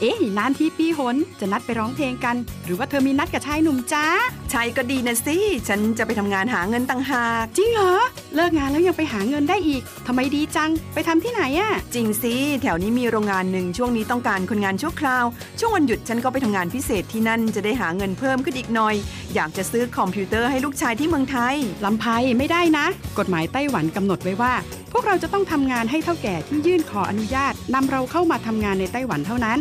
เอ๊ะนานที่ปีหนจะนัดไปร้องเพลงกัน หรือว่าเธอมีนัดกับชายหนุ่มจ้าใช่ก็ดีนะสิ ฉันจะไปทำงานหาเงินต่างหาก จริงเหรอ เลิกงานแล้วยังไปหาเงินได้อีกทำไมดีจัง ไปทำที่ไหนอะจริงสิ แถวนี้มีโรงงานหนึ่งช่วงนี้ต้องการคนงานชั่วคราว ช่วงวันหยุดฉันก็ไปทำงานพิเศษที่นั่นจะได้หาเงินเพิ่มขึ้นอีกหน่อย อยากจะซื้อคอมพิวเตอร์ให้ลูกชายที่เมืองไทยลำไพไม่ได้นะ กฎหมายไต้หวันกำหนดไว้ว่าพ วกเราจะต้องทำงานให้เท่าแก่ที่ยื่นขออนุญาตนำเราเข้ามาทำงานในไต้หวันเท่านั้น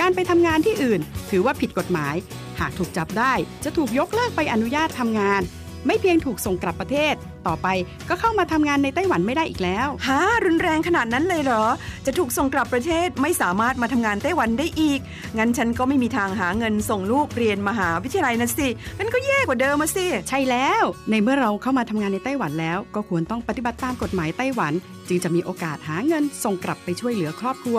การไปทำงานที่อื่น ถือว่าผิดกฎหมาย หากถูกจับได้ จะถูกยกเลิกไปอนุญาตทำงาน ไม่เพียงถูกส่งกลับประเทศ ต่อไปก็เข้ามาทำงานในไต้หวันไม่ได้อีกแล้วฮะรุนแรงขนาดนั้นเลยเหรอ จะถูกส่งกลับประเทศไม่สามารถมาทำงานไต้หวันได้อีก งั้นฉันก็ไม่มีทางหาเงินส่งลูกเรียนมหาวิทยาลัยนะสิงั้นก็แย่กว่าเดิมมาสิ ใช่แล้ว ในเมื่อเราเข้ามาทำงานในไต้หวันแล้ว ก็ควรต้องปฏิบัติตามกฎหมายไต้หวัน จึงจะมีโอกาสหาเงินส่งกลับไปช่วยเหลือครอบครัว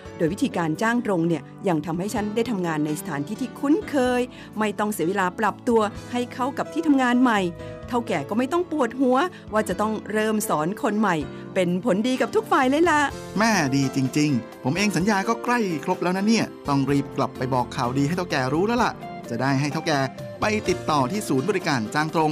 ดยวิธีการจ้างตรงเนี่ยยังทำให้ฉันได้ทำงานในสถานที่ที่คุ้นเคย ไม่ต้องเสียเวลาปรับตัวให้เข้ากับที่ทำงานใหม่ เท่าแก่ก็ไม่ต้องปวดหัว ว่าจะต้องเริ่มสอนคนใหม่ เป็นผลดีกับทุกฝ่ายเลยล่ะ แม่ดีจริง ๆ ผมเองสัญญาก็ใกล้ครบแล้วนะเนี่ย ต้องรีบกลับไปบอกข่าวดีให้เท่าแก่รู้แล้วล่ะ จะได้ให้เท่าแก่ไปติดต่อที่ศูนย์บริการจ้างตรง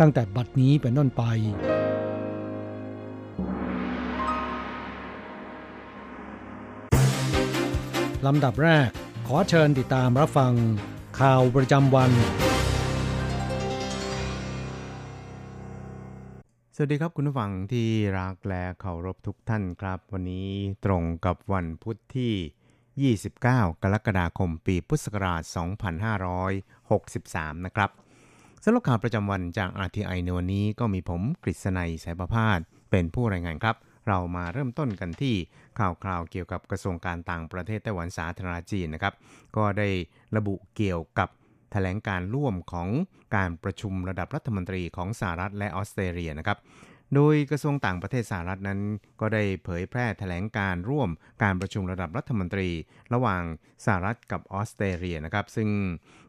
ตั้งแต่บัดนี้เป็นต้นไป ลำดับแรกขอเชิญติดตามรับฟัง ข่าวประจำวัน สวัสดีครับคุณผู้ฟังที่รักและเคารพทุกท่านครับ วันนี้ตรงกับวันพุทธที่ 29 กรกฎาคมปีพุทธศักราช 2563 นะครับ สำหรับข่าวประจำวันจาก RTI ในวันนี้ก็มีผมกฤษณัยสายประพาสเป็นผู้รายงานครับ เรามาเริ่มต้นกันที่ข่าวคราวเกี่ยวกับกระทรวงการต่างประเทศไต้หวันสาธารณจีนนะครับ ก็ได้ระบุเกี่ยวกับแถลงการร่วมของการประชุมระดับรัฐมนตรีของสหรัฐและออสเตรเลียนะครับโดยกระทรวงต่างประเทศสหรัฐนั้น ก็ได้เผยแพร่แถลงการร่วมการประชุมระดับรัฐมนตรี ระหว่างสหรัฐกับออสเตรเลียนะครับ ซึ่ง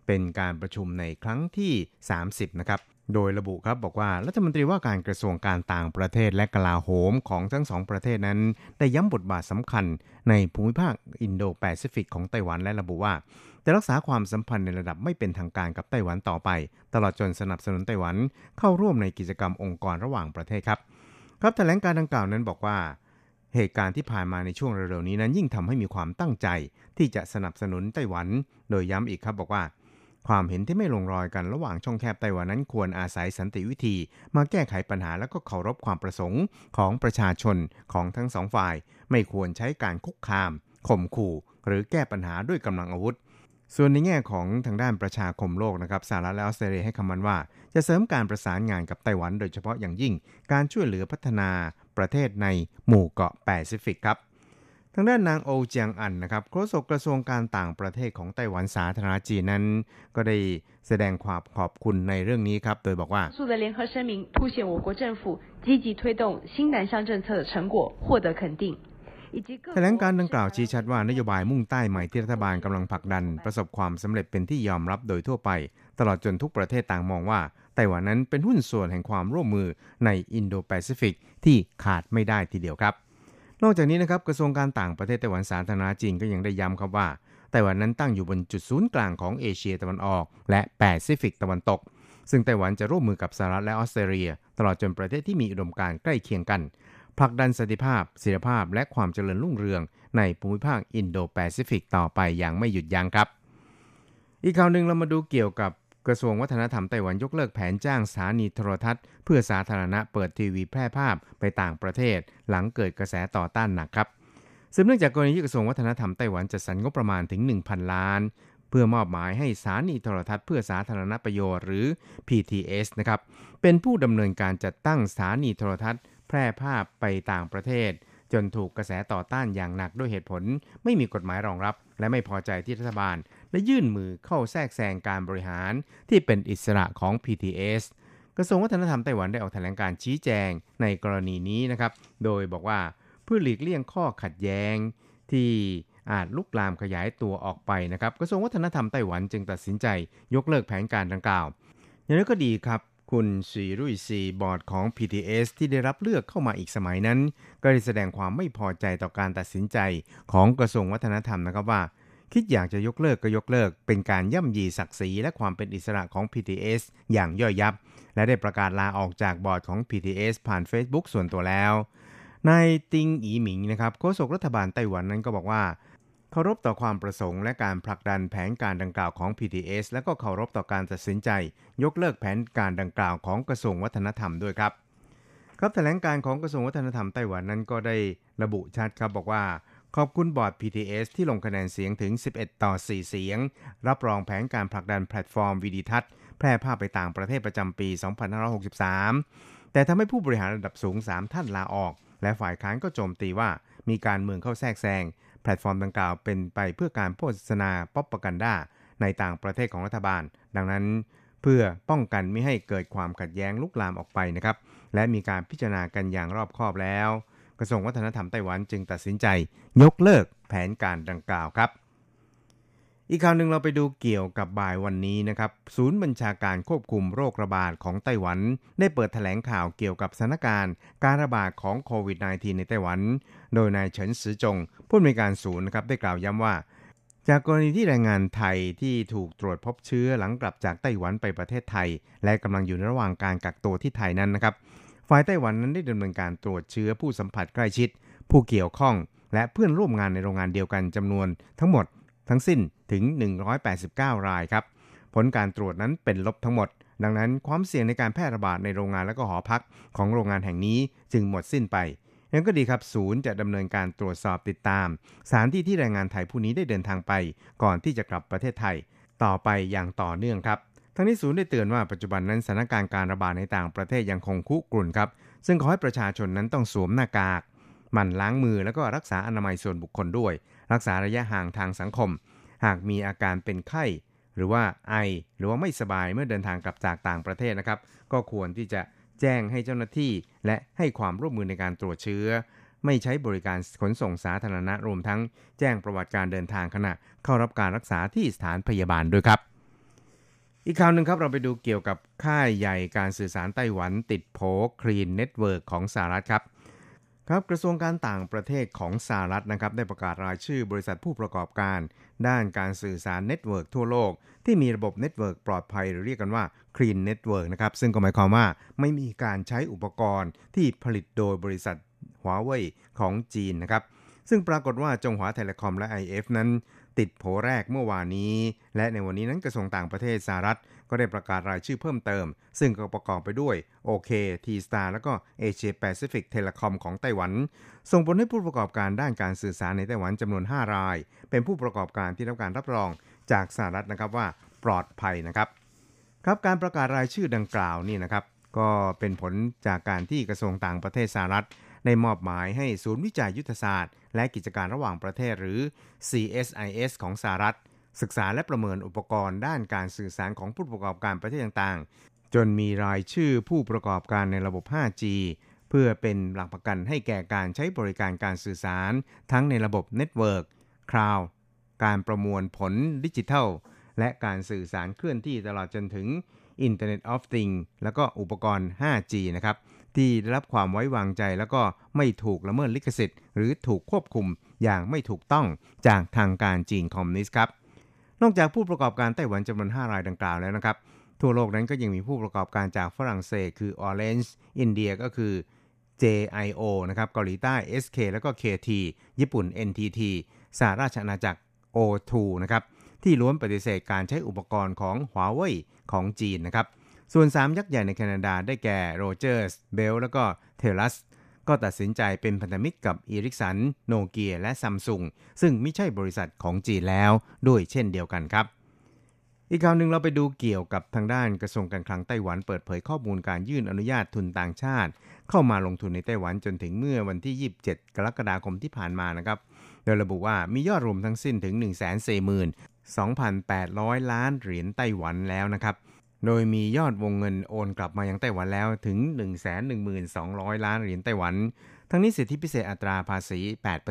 เป็นการประชุมในครั้งที่ 30 นะครับ โดยระบุครับบอกว่ารัฐมนตรีว่าการกระทรวงการต่างประเทศและกลาโหมของทั้งสองประเทศนั้น ได้ย้ำบทบาทสำคัญในภูมิภาคอินโดแปซิฟิกของไต้หวันและระบุว่าจะรักษาความสัมพันธ์ในระดับไม่เป็นทางการกับไต้หวันต่อไป ตลอดจนสนับสนุนไต้หวันเข้าร่วมในกิจกรรมองค์กรระหว่างประเทศครับ ครับแถลงการดังกล่าวนั้นบอกว่าเหตุการณ์ที่ผ่านมาในช่วงเร็วๆนี้นั้นยิ่งทำให้มีความตั้งใจ ที่จะสนับสนุนไต้หวัน โดยย้ำอีกครับบอกว่า ความเห็นที่ไม่ลงรอยกันระหว่างช่องแคบไต้หวันนั้นควรอาศัยสันติวิธี มาแก้ไขปัญหาและก็เคารพความประสงค์ของประชาชนของทั้งสองฝ่าย ไม่ควรใช้การคุกคามข่มขู่ หรือแก้ปัญหาด้วยกำลังอาวุธ ส่วนในแง่ของทางด้านประชาคมโลกนะครับสหรัฐและออสเตรเลียให้คำมั่นว่า จะเสริมการประสานงานกับไต้หวัน โดยเฉพาะอย่างยิ่ง การช่วยเหลือพัฒนาประเทศในหมู่เกาะแปซิฟิกครับ ทางด้านนางโอเจียงอันนะครับโฆษกกระทรวงการต่างประเทศของไต้หวันสาธารณจีนนั้น ก็ได้แสดงความขอบคุณในเรื่องนี้ครับ โดยบอกว่า速的联合声明凸显我国政府积极推动新南向政策的成果获得肯定แถลงการดังกล่าวชี้ชัดว่านโยบายมุ่งใต้ใหม่ที่รัฐบาลกำลังผลักดัน ประสบความสำเร็จเป็นที่ยอมรับโดยทั่วไป ตลอดจนทุกประเทศต่างมองว่าไต้หวันนั้นเป็นหุ้นส่วนแห่งความร่วมมือในอินโดแปซิฟิกที่ขาดไม่ได้ทีเดียวครับ นอกจากนี้นะครับกระทรวงการต่างประเทศไต้หวันสาธารณรัฐจีนก็ยังได้ย้ำครับว่าไต้หวันนั้นตั้งอยู่บนจุดศูนย์กลางของเอเชียตะวันออก และแปซิฟิกตะวันตก ซึ่งไต้หวันจะร่วมมือกับสหรัฐและออสเตรเลีย ตลอดจนประเทศที่มีอุดมการณ์ใกล้เคียงกันผลักดันสันติภาพเสถียรภาพและความเจริญรุ่งเรือง ในภูมิภาคอินโดแปซิฟิกต่อไปอย่างไม่หยุดยั้งครับ อีกข่าวหนึ่งเรามาดูเกี่ยวกับ กระทรวงวัฒนธรรมไต้หวันยกเลิกแผนจ้างสถานีโทรทัศน์ เพื่อสาธารณะเปิดทีวีแพร่ภาพไปต่างประเทศ หลังเกิดกระแสต่อต้านหนักครับสืบเนื่องจากกรณีที่กระทรวงวัฒนธรรมไต้หวันจัดสรรงบประมาณถึง 1,000 ล้าน เพื่อมอบหมายให้สถานีโทรทัศน์เพื่อสาธารณประโยชน์หรือ PTS นะครับเป็นผู้ดำเนินการจัดตั้งสถานีโทรทัศน์ แพร่ภาพไปต่างประเทศ จนถูกกระแสต่อต้านอย่างหนักด้วยเหตุผล ไม่มีกฎหมายรองรับ และไม่พอใจที่รัฐบาล และยื่นมือเข้าแทรกแซงการบริหารที่เป็นอิสระของ PTS กระทรวงวัฒนธรรมไต้หวันได้ออกแถลงการชี้แจงในกรณีนี้นะครับ โดยบอกว่าเพื่อหลีกเลี่ยงข้อขัดแย้งที่อาจลุกลามขยายตัวออกไปนะครับ กระทรวงวัฒนธรรมไต้หวันจึงตัดสินใจยกเลิกแผนการดังกล่าว อย่างนั้นก็ดีครับ คุณสีรุ่ยซีบอร์ดของ PTS ที่ได้รับเลือกเข้ามาอีกสมัยนั้น ก็ได้แสดงความไม่พอใจต่อการตัดสินใจของกระทรวงวัฒนธรรมนะครับว่า คิดอยากจะยกเลิกก็ยกเลิก เป็นการย่ำยีศักดิ์ศรีและความเป็นอิสระของ PTS อย่างย่อยยับ และได้ประกาศลาออกจากบอร์ดของ PTS ผ่าน Facebook ส่วนตัวแล้วนายติงอีหมิงนะครับโฆษกรัฐบาลไต้หวันนั้นก็บอกว่าเคารพต่อความประสงค์และการผลักดันแผนการดังกล่าวของ PTS และก็เคารพต่อการตัดสินใจ ยกเลิกแผนการดังกล่าวของกระทรวงวัฒนธรรมด้วยครับ ครับแถลงการณ์ของกระทรวงวัฒนธรรมไต้หวันนั้นก็ได้ระบุชัดครับบอกว่า ขอบคุณบอร์ด PTS ที่ลงคะแนนเสียงถึง 11 ต่อ 4 เสียง รับรองแผนการผลักดันแพลตฟอร์มวิดีทัศน์ แพร่ภาพไปต่างประเทศประจำปี 2563 แต่ทำให้ผู้บริหารระดับสูง 3 ท่านลาออก และฝ่ายค้านก็โจมตีว่ามีการเมืองเข้าแทรกแซงแพลตฟอร์มดังกล่าวเป็นไปเพื่อการโฆษณา propaganda ในต่างประเทศของรัฐบาล ดังนั้น เพื่อป้องกันไม่ให้เกิดความขัดแย้งลุกลามออกไปนะครับและมีการพิจารณากันอย่างรอบคอบแล้ว กระทรวงวัฒนธรรมไต้หวันจึงตัดสินใจยกเลิกแผนการดังกล่าวครับ อีกข่าวหนึ่งเราไปดูเกี่ยวกับบ่ายวันนี้นะครับ ศูนย์บัญชาการควบคุมโรคระบาดของไต้หวัน ได้เปิดแถลงข่าวเกี่ยวกับสถานการณ์ การระบาดของโควิด -19 ในไต้หวัน โดยนายเฉินซือจงผู้อำนวยการศูนย์นะครับได้กล่าวย้ำว่าจากกรณีที่แรงงานไทยที่ถูกตรวจพบเชื้อหลังกลับจากไต้หวันไปประเทศไทย และกำลังอยู่ในระหว่างการกักตัวที่ไทยนั้นนะครับ ฝ่ายไต้หวันนั้นได้ดำเนินการตรวจเชื้อผู้สัมผัสใกล้ชิด ผู้เกี่ยวข้อง และเพื่อนร่วมงานในโรงงานเดียวกันจำนวนทั้งหมดทั้งสิ้นถึง 189 รายครับ ผลการตรวจนั้นเป็นลบทั้งหมด ดังนั้นความเสี่ยงในการแพร่ระบาดในโรงงานและก็หอพักของโรงงานแห่งนี้จึงหมดสิ้นไปยังก็ดีครับ ศูนย์จะดำเนินการตรวจสอบติดตาม สถานที่ที่แรงงานไทยผู้นี้ได้เดินทางไป ก่อนที่จะกลับประเทศไทย ต่อไปอย่างต่อเนื่องครับ ทั้งนี้ศูนย์ได้เตือนว่าปัจจุบันนั้นสถานการณ์การระบาดในต่างประเทศยังคงคุกรุ่นครับ ซึ่งขอให้ประชาชนนั้นต้องสวมหน้ากากหมั่นล้างมือแล้วก็รักษาอนามัยส่วนบุคคลด้วย รักษาระยะห่างทางสังคม หากมีอาการเป็นไข้ หรือว่าไอ หรือว่าไม่สบายเมื่อเดินทางกลับจากต่างประเทศนะครับ ก็ควรที่จะแจ้งให้เจ้าหน้าที่ และให้ความร่วมมือในการตรวจเชื้อ ไม่ใช้บริการขนส่งสาธารณะรวมทั้ง แจ้งประวัติการเดินทางขณะ เข้ารับการรักษาที่สถานพยาบาลด้วยครับ อีกข่าวหนึ่งครับเราไปดูเกี่ยวกับค่ายใหญ่การสื่อสารไต้หวันติดโผ Clean Network ของสหรัฐครับครับกระทรวงการต่างประเทศของสหรัฐนะครับได้ประกาศรายชื่อบริษัทผู้ประกอบการ ด้านการสื่อสาร network ทั่วโลก ที่มีระบบ network ปลอดภัยหรือเรียกกันว่า Clean Network นะครับซึ่งก็หมายความว่าไม่มีการใช้อุปกรณ์ที่ผลิตโดยบริษัทหัวเว่ยของจีนนะครับซึ่งปรากฏว่าจงหวา Telecom และ IF นั้น ติดโผแรกเมื่อวานนี้ และในวันนี้นั้นกระทรวงต่างประเทศสหรัฐ ก็ได้ประกาศรายชื่อเพิ่มเติม ซึ่งก็ประกอบไปด้วย OK T-Star แล้วก็ Asia Pacific Telecom ของไต้หวัน ส่งผลให้ผู้ประกอบการด้านการสื่อสารในไต้หวันจำนวน 5 ราย เป็นผู้ประกอบการที่รับการรับรองจากสหรัฐนะครับว่าปลอดภัยนะครับครับการประกาศรายชื่อดังกล่าวนี่นะครับก็เป็นผลจากการที่กระทรวงต่างประเทศสหรัฐ ได้มอบหมายให้ศูนย์วิจัยยุทธศาสตร์ และกิจการระหว่างประเทศหรือ CSIS ของสหรัฐ ศึกษาและประเมินอุปกรณ์ด้านการสื่อสารของผู้ประกอบการประเทศต่างๆ จนมีรายชื่อผู้ประกอบการในระบบ 5G เพื่อเป็นหลักประกันให้แก่การใช้บริการการสื่อสาร ทั้งในระบบ network cloud การประมวลผลดิจิทัล และการสื่อสารเคลื่อนที่ตลอดจนถึง Internet of Things แล้วก็อุปกรณ์ 5G นะครับ ที่ได้รับความไว้วางใจ แล้วก็ไม่ถูกละเมิดลิขสิทธิ์ หรือถูกควบคุมอย่างไม่ถูกต้องจากทางการจีนคอมมิวนิสต์ครับนอกจากผู้ประกอบการไต้หวันจำนวน 5 รายดังกล่าวแล้วนะครับ ทั่วโลกนั้นก็ยังมีผู้ประกอบการจากฝรั่งเศส คือ Orange อินเดียก็คือ JIO นะครับเกาหลีใต้ SK แล้วก็ KT ญี่ปุ่น NTT สหราชอาณาจักร O2 นะครับที่ล้วนปฏิเสธการใช้อุปกรณ์ของ Huawei ของจีนนะครับ ส่วน 3 ยักษ์ใหญ่ในแคนาดาได้แก่ Rogers, Bell แล้วก็ Telus ก็ตัดสินใจเป็นพันธมิตรกับอีริกสัน โนเกีย และซัมซุงซึ่งไม่ใช่บริษัทของจีนแล้วด้วยเช่นเดียวกันครับ อีกข่าวหนึ่งเราไปดูเกี่ยวกับทางด้านกระทรวงการคลังไต้หวันเปิดเผยข้อมูลการยื่นอนุญาตทุนต่างชาติ เข้ามาลงทุนในไต้หวันจนถึงเมื่อวันที่ 27 กรกฎาคมที่ผ่านมานะครับ โดยระบุว่ามียอดรวมทั้งสิ้นถึง 142,800 ล้านเหรียญไต้หวันแล้วนะครับ โดยมียอดวงเงินโอนกลับมายังไต้หวันแล้วถึง 1,1200 ล้านเหรียญไต้หวัน ทั้งนี้สิทธิพิเศษอัตราภาษี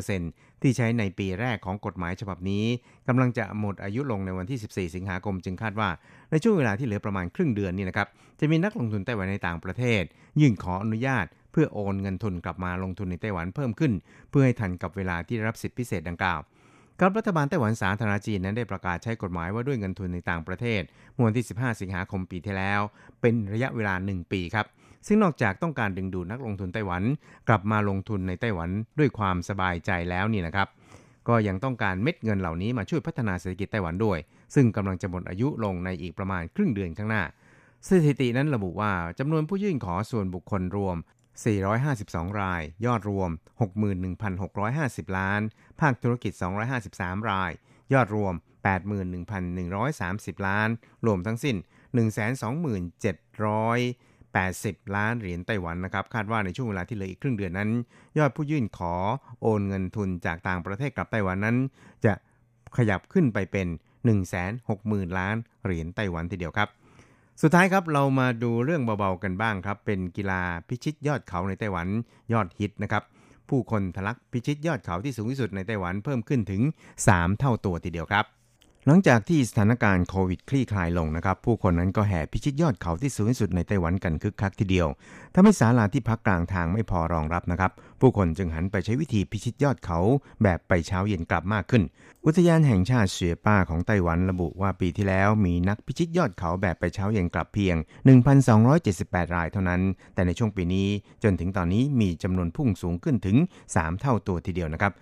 8%ที่ใช้ในปีแรกของกฎหมายฉบับนี้กำลังจะหมดอายุลงในวันที่ 14 สิงหาคม จึงคาดว่า ในช่วงเวลาที่เหลือประมาณครึ่งเดือนนี้นะครับ จะมีนักลงทุนไต้หวันในต่างประเทศ ยื่นขออนุญาต เพื่อโอนเงินทุนกลับมาลงทุนในไต้หวันเพิ่มขึ้น เพื่อให้ทันกับเวลาที่ได้รับสิทธิพิเศษดังกล่าว ครับรัฐบาลไต้หวันสาธารณจีนนั้นได้ประกาศใช้กฎหมายว่าด้วยเงินทุนในต่างประเทศเมื่อวันที่ 15 สิงหาคมปีที่แล้ว เป็นระยะเวลา 1 ปีครับ ซึ่งนอกจากต้องการดึงดูดนักลงทุนไต้หวัน กลับมาลงทุนในไต้หวันด้วยความสบายใจแล้วนี่นะครับ ก็ยังต้องการเม็ดเงินเหล่านี้มาช่วยพัฒนาเศรษฐกิจไต้หวันด้วย ซึ่งกำลังจะหมดอายุลงในอีกประมาณครึ่งเดือนข้างหน้า สถิตินั้นระบุว่าจำนวนผู้ยื่นขอส่วนบุคคลรวม 452 ราย ยอดรวม 61,650 ล้าน ภาคธุรกิจ 253 ราย ยอดรวม 81,130 ล้าน รวมทั้งสิ้น 127,780 ล้านเหรียญไต้หวันนะครับ คาดว่าในช่วงเวลาที่เหลืออีกครึ่งเดือนนั้น ยอดผู้ยื่นขอโอนเงินทุนจากต่างประเทศกลับไต้หวันนั้น จะขยับขึ้นไปเป็น 160,000 ล้านเหรียญไต้หวันทีเดียวครับ สุดท้ายครับเรามาดูเรื่องเบาๆกันบ้างครับ เป็นกีฬาพิชิตยอดเขาในไต้หวันยอดฮิตนะครับ ผู้คนทะลักพิชิตยอดเขาที่สูงที่สุดในไต้หวันเพิ่มขึ้นถึง 3 เท่าตัวทีเดียวครับ หลังจากที่สถานการณ์โควิดคลี่คลายลงนะครับ ผู้คนนั้นก็แห่พิชิตยอดเขาที่สูงที่สุดในไต้หวันกันคึกคักทีเดียวทำให้ศาลาที่พักกลางทางไม่พอรองรับนะครับ ผู้คนจึงหันไปใช้วิธีพิชิตยอดเขาแบบไปเช้าเย็นกลับมากขึ้น อุทยานแห่งชาติเสือป้าของไต้หวันระบุว่าปีที่แล้วมีนักพิชิตยอดเขาแบบไปเช้าเย็นกลับเพียง 1,278 รายเท่านั้น แต่ในช่วงปีนี้จนถึงตอนนี้มีจำนวนพุ่งสูงขึ้นถึง 3 เท่าตัวทีเดียวนะครับ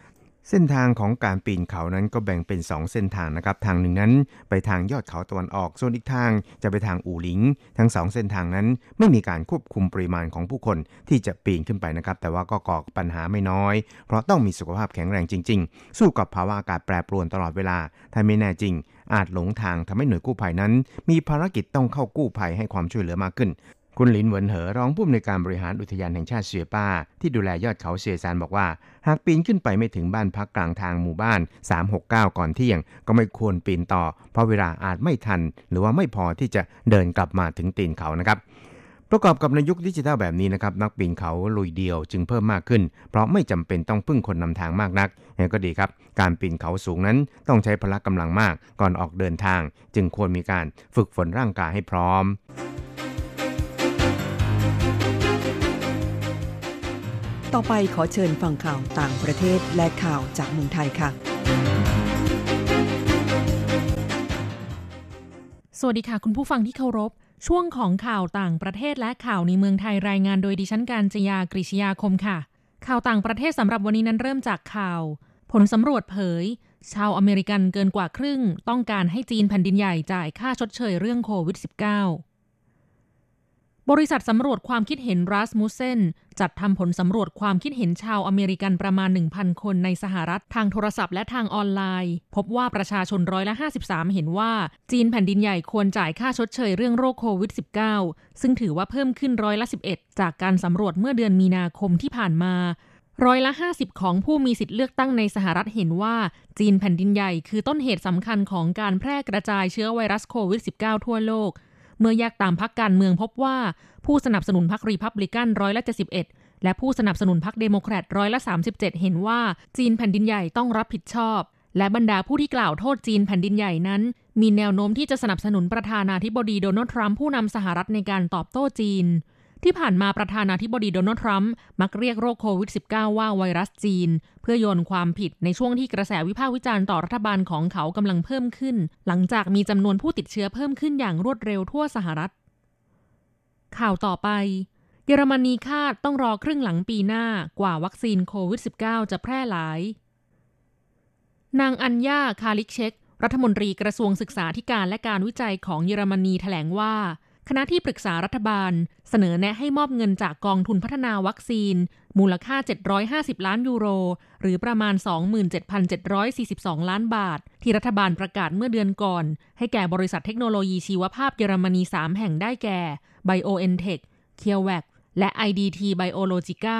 เส้นทางของการปีนเขานั้นก็แบ่งเป็น 2 เส้นทางนะครับ ทางหนึ่งนั้นไปทางยอดเขาตะวันออก ส่วนอีกทางจะไปทางอู่หลิง ทั้ง 2 เส้นทางนั้นไม่มีการควบคุมปริมาณของผู้คนที่จะปีนขึ้นไปนะครับ แต่ว่าก็ก่อปัญหาไม่น้อย เพราะต้องมีสุขภาพแข็งแรงจริง ๆ สู้กับภาวะอากาศแปรปรวนตลอดเวลา ถ้าไม่แน่จริง อาจหลงทางทำให้หน่วยกู้ภัยนั้น มีภารกิจต้องเข้ากู้ภัยให้ความช่วยเหลือมากขึ้น คุณหลินเหวินเหอรองผู้อำนวยการบริหารอุทยานแห่งชาติเสือป้า ที่ดูแลยอดเขาเสือซานบอกว่า หากปีนขึ้นไปไม่ถึงบ้านพักกลางทางหมู่บ้าน 369 ก่อนเที่ยง ก็ไม่ควรปีนต่อ เพราะเวลาอาจไม่ทัน หรือว่าไม่พอที่จะเดินกลับมาถึงตีนเขานะครับประกอบกับในยุคดิจิทัลแบบนี้นะครับนักปีนเขาลุยเดียวจึงเพิ่มมากขึ้น เพราะไม่จำเป็นต้องพึ่งคนนำทางมากนักอย่างก็ดีครับ การปีนเขาสูงนั้นต้องใช้พละกำลังมากก่อนออกเดินทาง จึงควรมีการฝึกฝนร่างกายให้พร้อม ต่อไปขอเชิญฟังข่าวต่างประเทศและข่าวจากเมืองไทยค่ะ สวัสดีค่ะคุณผู้ฟังที่เคารพ ช่วงของข่าวต่างประเทศและข่าวในเมืองไทยรายงานโดยดิฉันการจยากริชยาคมค่ะ ข่าวต่างประเทศสำหรับวันนี้นั้นเริ่มจากข่าว ผลสำรวจเผย ชาวอเมริกันเกินกว่าครึ่ง ต้องการให้จีนแผ่นดินใหญ่จ่ายค่าชดเชยเรื่องโควิด -19 บริษัทสำรวจความคิดเห็นรัสมุเซนจัดทำผลสำรวจความคิดเห็นชาวอเมริกันประมาณ 1,000 คนในสหรัฐทางโทรศัพท์และทางออนไลน์ พบว่าประชาชนร้อยละ 53 เห็นว่า จีนแผ่นดินใหญ่ควรจ่ายค่าชดเชยเรื่องโรคโควิด -19 ซึ่งถือว่าเพิ่มขึ้นร้อยละ 11 จากการสำรวจเมื่อเดือนมีนาคมที่ผ่านมาร้อยละ 50 ของผู้มีสิทธิ์เลือกตั้งในสหรัฐเห็นว่า จีนแผ่นดินใหญ่คือต้นเหตุสำคัญของการแพร่กระจายเชื้อไวรัสโควิด -19 ทั่วโลก เมื่อแยกตามพักการเมืองพบว่าผู้สนับสนุนพรรครีพับลิกันร้อยละ71 และผู้สนับสนุนพรรคเดโมแครตร้อยละ37 เห็นว่าจีนแผ่นดินใหญ่ต้องรับผิดชอบ และบรรดาผู้ที่กล่าวโทษจีนแผ่นดินใหญ่นั้น มีแนวโน้มที่จะสนับสนุนประธานาธิบดีโดนัลด์ทรัมป์ผู้นำสหรัฐในการตอบโต้จีน ที่ผ่านมาประธานาธิบดีโดนัลด์ทรัมป์มักเรียกโรคโควิด -19 ว่าไวรัสจีน เพื่อโยนความผิดในช่วงที่กระแสวิพากษ์วิจารณ์ต่อรัฐบาลของเขากำลังเพิ่มขึ้น หลังจากมีจำนวนผู้ติดเชื้อเพิ่มขึ้นอย่างรวดเร็วทั่วสหรัฐ ข่าวต่อไป เยอรมนีคาดต้องรอครึ่งหลังปีหน้ากว่าวัคซีนโควิด -19 จะแพร่หลาย นางอัญญาคาลิกเช็กรัฐมนตรีกระทรวงศึกษาธิการและการวิจัยของเยอรมนีแถลงว่า คณะที่ปรึกษารัฐบาล เสนอแนะให้มอบเงินจากกองทุนพัฒนาวัคซีน มูลค่า 750 ล้านยูโร หรือประมาณ 27,742 ล้านบาท ที่รัฐบาลประกาศเมื่อเดือนก่อน ให้แก่บริษัทเทคโนโลยีชีวภาพเยอรมนี 3 แห่งได้แก่ BioNTech c u r e v a c และ IDT Biologica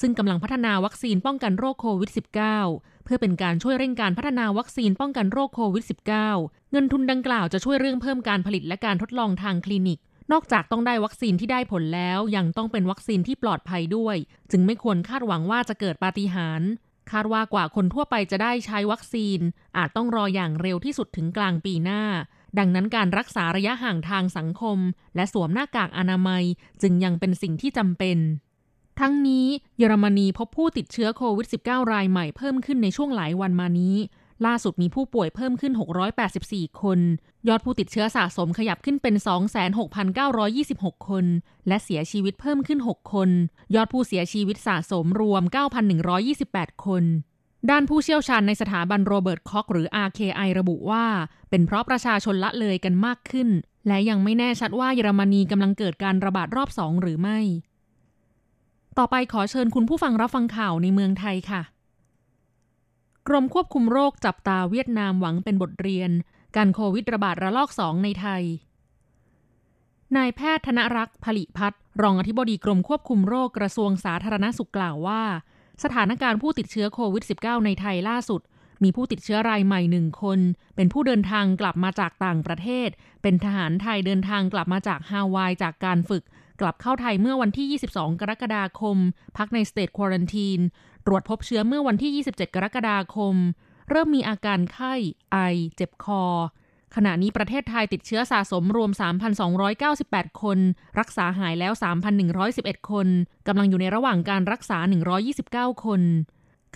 ซึ่งกำลังพัฒนาวัคซีนป้องกันโรคโควิด -19 เพื่อเป็นการช่วยเร่งการพัฒนาวัคซีนป้องกันโรคโควิด -19 เงินทุนดังกล่าวจะช่วยเรื่องเพิ่มการผลิตและการทดลองทางคลินิก นอกจากต้องได้วัคซีนที่ได้ผลแล้ว ยังต้องเป็นวัคซีนที่ปลอดภัยด้วย จึงไม่ควรคาดหวังว่าจะเกิดปาฏิหาริย์คาดว่ากว่าคนทั่วไปจะได้ใช้วัคซีน อาจต้องรออย่างเร็วที่สุดถึงกลางปีหน้า ดังนั้นการรักษาระยะห่างทางสังคม และสวมหน้ากากอนามัย จึงยังเป็นสิ่งที่จำเป็น ทั้งนี้เยอรมนีพบผู้ติดเชื้อโควิด -19 รายใหม่เพิ่มขึ้นในช่วงหลายวันมานี้ ล่าสุดมีผู้ป่วยเพิ่มขึ้น 684 คน ยอดผู้ติดเชื้อสะสมขยับขึ้นเป็น 26,926 คน และเสียชีวิตเพิ่มขึ้น 6 คน ยอดผู้เสียชีวิตสะสมรวม 9,128 คนด้านผู้เชี่ยวชาญในสถาบันโรเบิร์ตคอกหรือ RKI ระบุว่า เป็นเพราะประชาชนละเลยกันมากขึ้น และยังไม่แน่ชัดว่าเยอรมนีกำลังเกิดการระบาดรอบสองหรือไม่ ต่อไปขอเชิญคุณผู้ฟังรับฟังข่าวในเมืองไทยค่ะ กรมควบคุมโรคจับตาเวียดนามหวังเป็นบทเรียน การโควิดระบาดระลอกสองในไทย นายแพทย์ธนรักษ์ผลิพัฒน์รองอธิบดีกรมควบคุมโรคกระทรวงสาธารณสุขกล่าวว่า สถานการณ์ผู้ติดเชื้อโควิด -19 ในไทยล่าสุด มีผู้ติดเชื้อรายใหม่หนึ่งคน เป็นผู้เดินทางกลับมาจากต่างประเทศ เป็นทหารไทยเดินทางกลับมาจากฮาวายจากการฝึก กลับเข้าไทยเมื่อวันที่ 22 กรกฎาคม พักในสเตทควอรันทีนตรวจพบเชื้อเมื่อวันที่ 27 กรกฎาคม เริ่มมีอาการไข้ ไอ เจ็บคอ ขณะนี้ประเทศไทยติดเชื้อสะสมรวม 3,298 คน รักษาหายแล้ว 3,111 คน กำลังอยู่ในระหว่างการรักษา 129 คน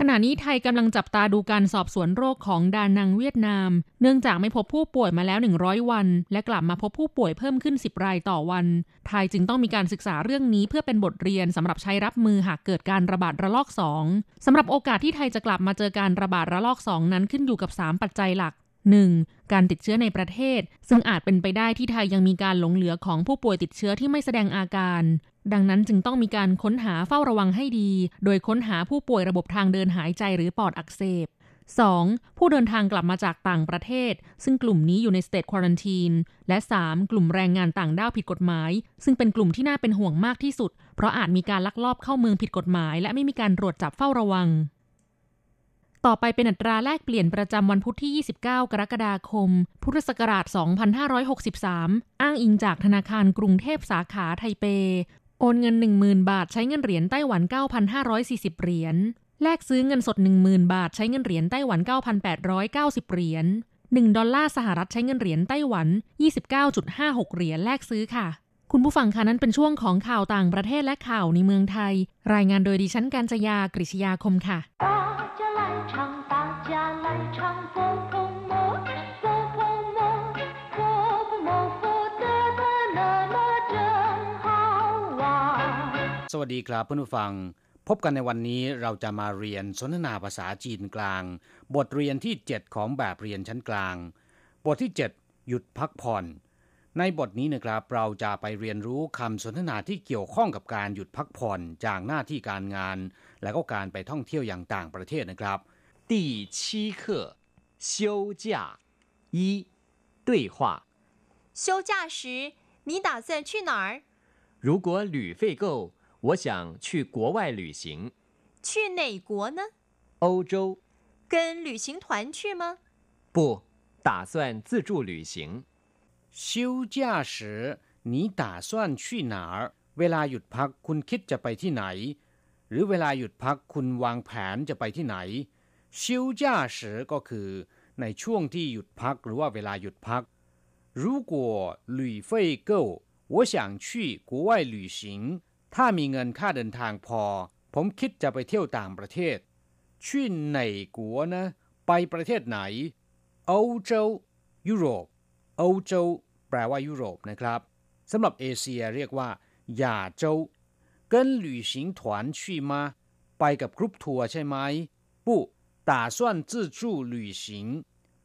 ขณะนี้ไทยกำลังจับตาดูการสอบสวนโรคของดานังเวียดนาม เนื่องจากไม่พบผู้ป่วยมาแล้ว 100 วัน และกลับมาพบผู้ป่วยเพิ่มขึ้น 10 รายต่อวัน ไทยจึงต้องมีการศึกษาเรื่องนี้เพื่อเป็นบทเรียนสำหรับใช้รับมือหากเกิดการระบาดระลอก 2 สำหรับโอกาสที่ไทยจะกลับมาเจอการระบาดระลอก 2 นั้นขึ้นอยู่กับ 3 ปัจจัยหลัก 1. การติดเชื้อในประเทศ ซึ่งอาจเป็นไปได้ที่ไทยยังมีการหลงเหลือของผู้ป่วยติดเชื้อที่ไม่แสดงอาการ ดังนั้นจึงต้องมีการค้นหาเฝ้าระวังให้ดี โดยค้นหาผู้ป่วยระบบทางเดินหายใจหรือปอดอักเสบ 2. ผู้เดินทางกลับมาจากต่างประเทศ ซึ่งกลุ่มนี้อยู่ในสเตทควอรันทีน และ 3. กลุ่มแรงงานต่างด้าวผิดกฎหมาย ซึ่งเป็นกลุ่มที่น่าเป็นห่วงมากที่สุด เพราะอาจมีการลักลอบเข้าเมืองผิดกฎหมาย และไม่มีการตรวจจับเฝ้าระวัง ต่อไปเป็นอัตราแลกเปลี่ยนประจำวันพุธที่ 29 กรกฎาคม พุทธศักราช 2563 อ้างอิงจากธนาคารกรุงเทพสาขาไทเป โอนเงิน 10,000 บาทใช้เงินเหรียญไต้หวัน 9,540 เหรียญ แลกซื้อเงินสด 10,000 บาทใช้เงินเหรียญไต้หวัน 9,890 เหรียญ 1 ดอลลาร์สหรัฐใช้เงินเหรียญไต้หวัน 29.56 เหรียญแลกซื้อค่ะคุณผู้ฟังคะนั้นเป็นช่วงของข่าวต่างประเทศและข่าวในเมืองไทย รายงานโดยดิฉันการจยากริชยาคมค่ะ สวัสดีครับเพื่อนผู้ฟัง พบกันในวันนี้เราจะมาเรียนสนทนาภาษาจีนกลาง บทเรียนที่ 7 ของแบบเรียนชั้นกลาง บทที่ 7 หยุดพักผ่อน ในบทนี้นะครับ เราจะไปเรียนรู้คำสนทนาที่เกี่ยวข้องกับการหยุดพักผ่อนจากหน้าที่การงาน และก็การไปท่องเที่ยวอย่างต่างประเทศนะครับ第七课休假一对话休假时，你打算去哪儿？如果旅费够 我想去国外旅行去哪国呢？欧洲跟旅行团去吗？不打算自助旅行休假时你打算去哪儿เวลาหยุดพักคุณคิดจะไปที่ไหน หรือเวลาหยุดพักคุณวางแผนจะไปที่ไหน休假时ก็คือ ในช่วงที่หยุดพักหรือว่าเวลาหยุดพัก如果旅费够我想去国外旅行 ถ้ามีเงินค่าเดินทางพอ ผมคิดจะไปเที่ยวต่างประเทศ去哪国呢ไปประเทศไหน欧洲ยุโรป欧洲แปลว่ายุโรปนะครับสำหรับเอเชียเรียกว่า亚洲跟旅行团去吗ไปกับกรุ๊ปทัวร์ใช่ไหม不打算自助旅行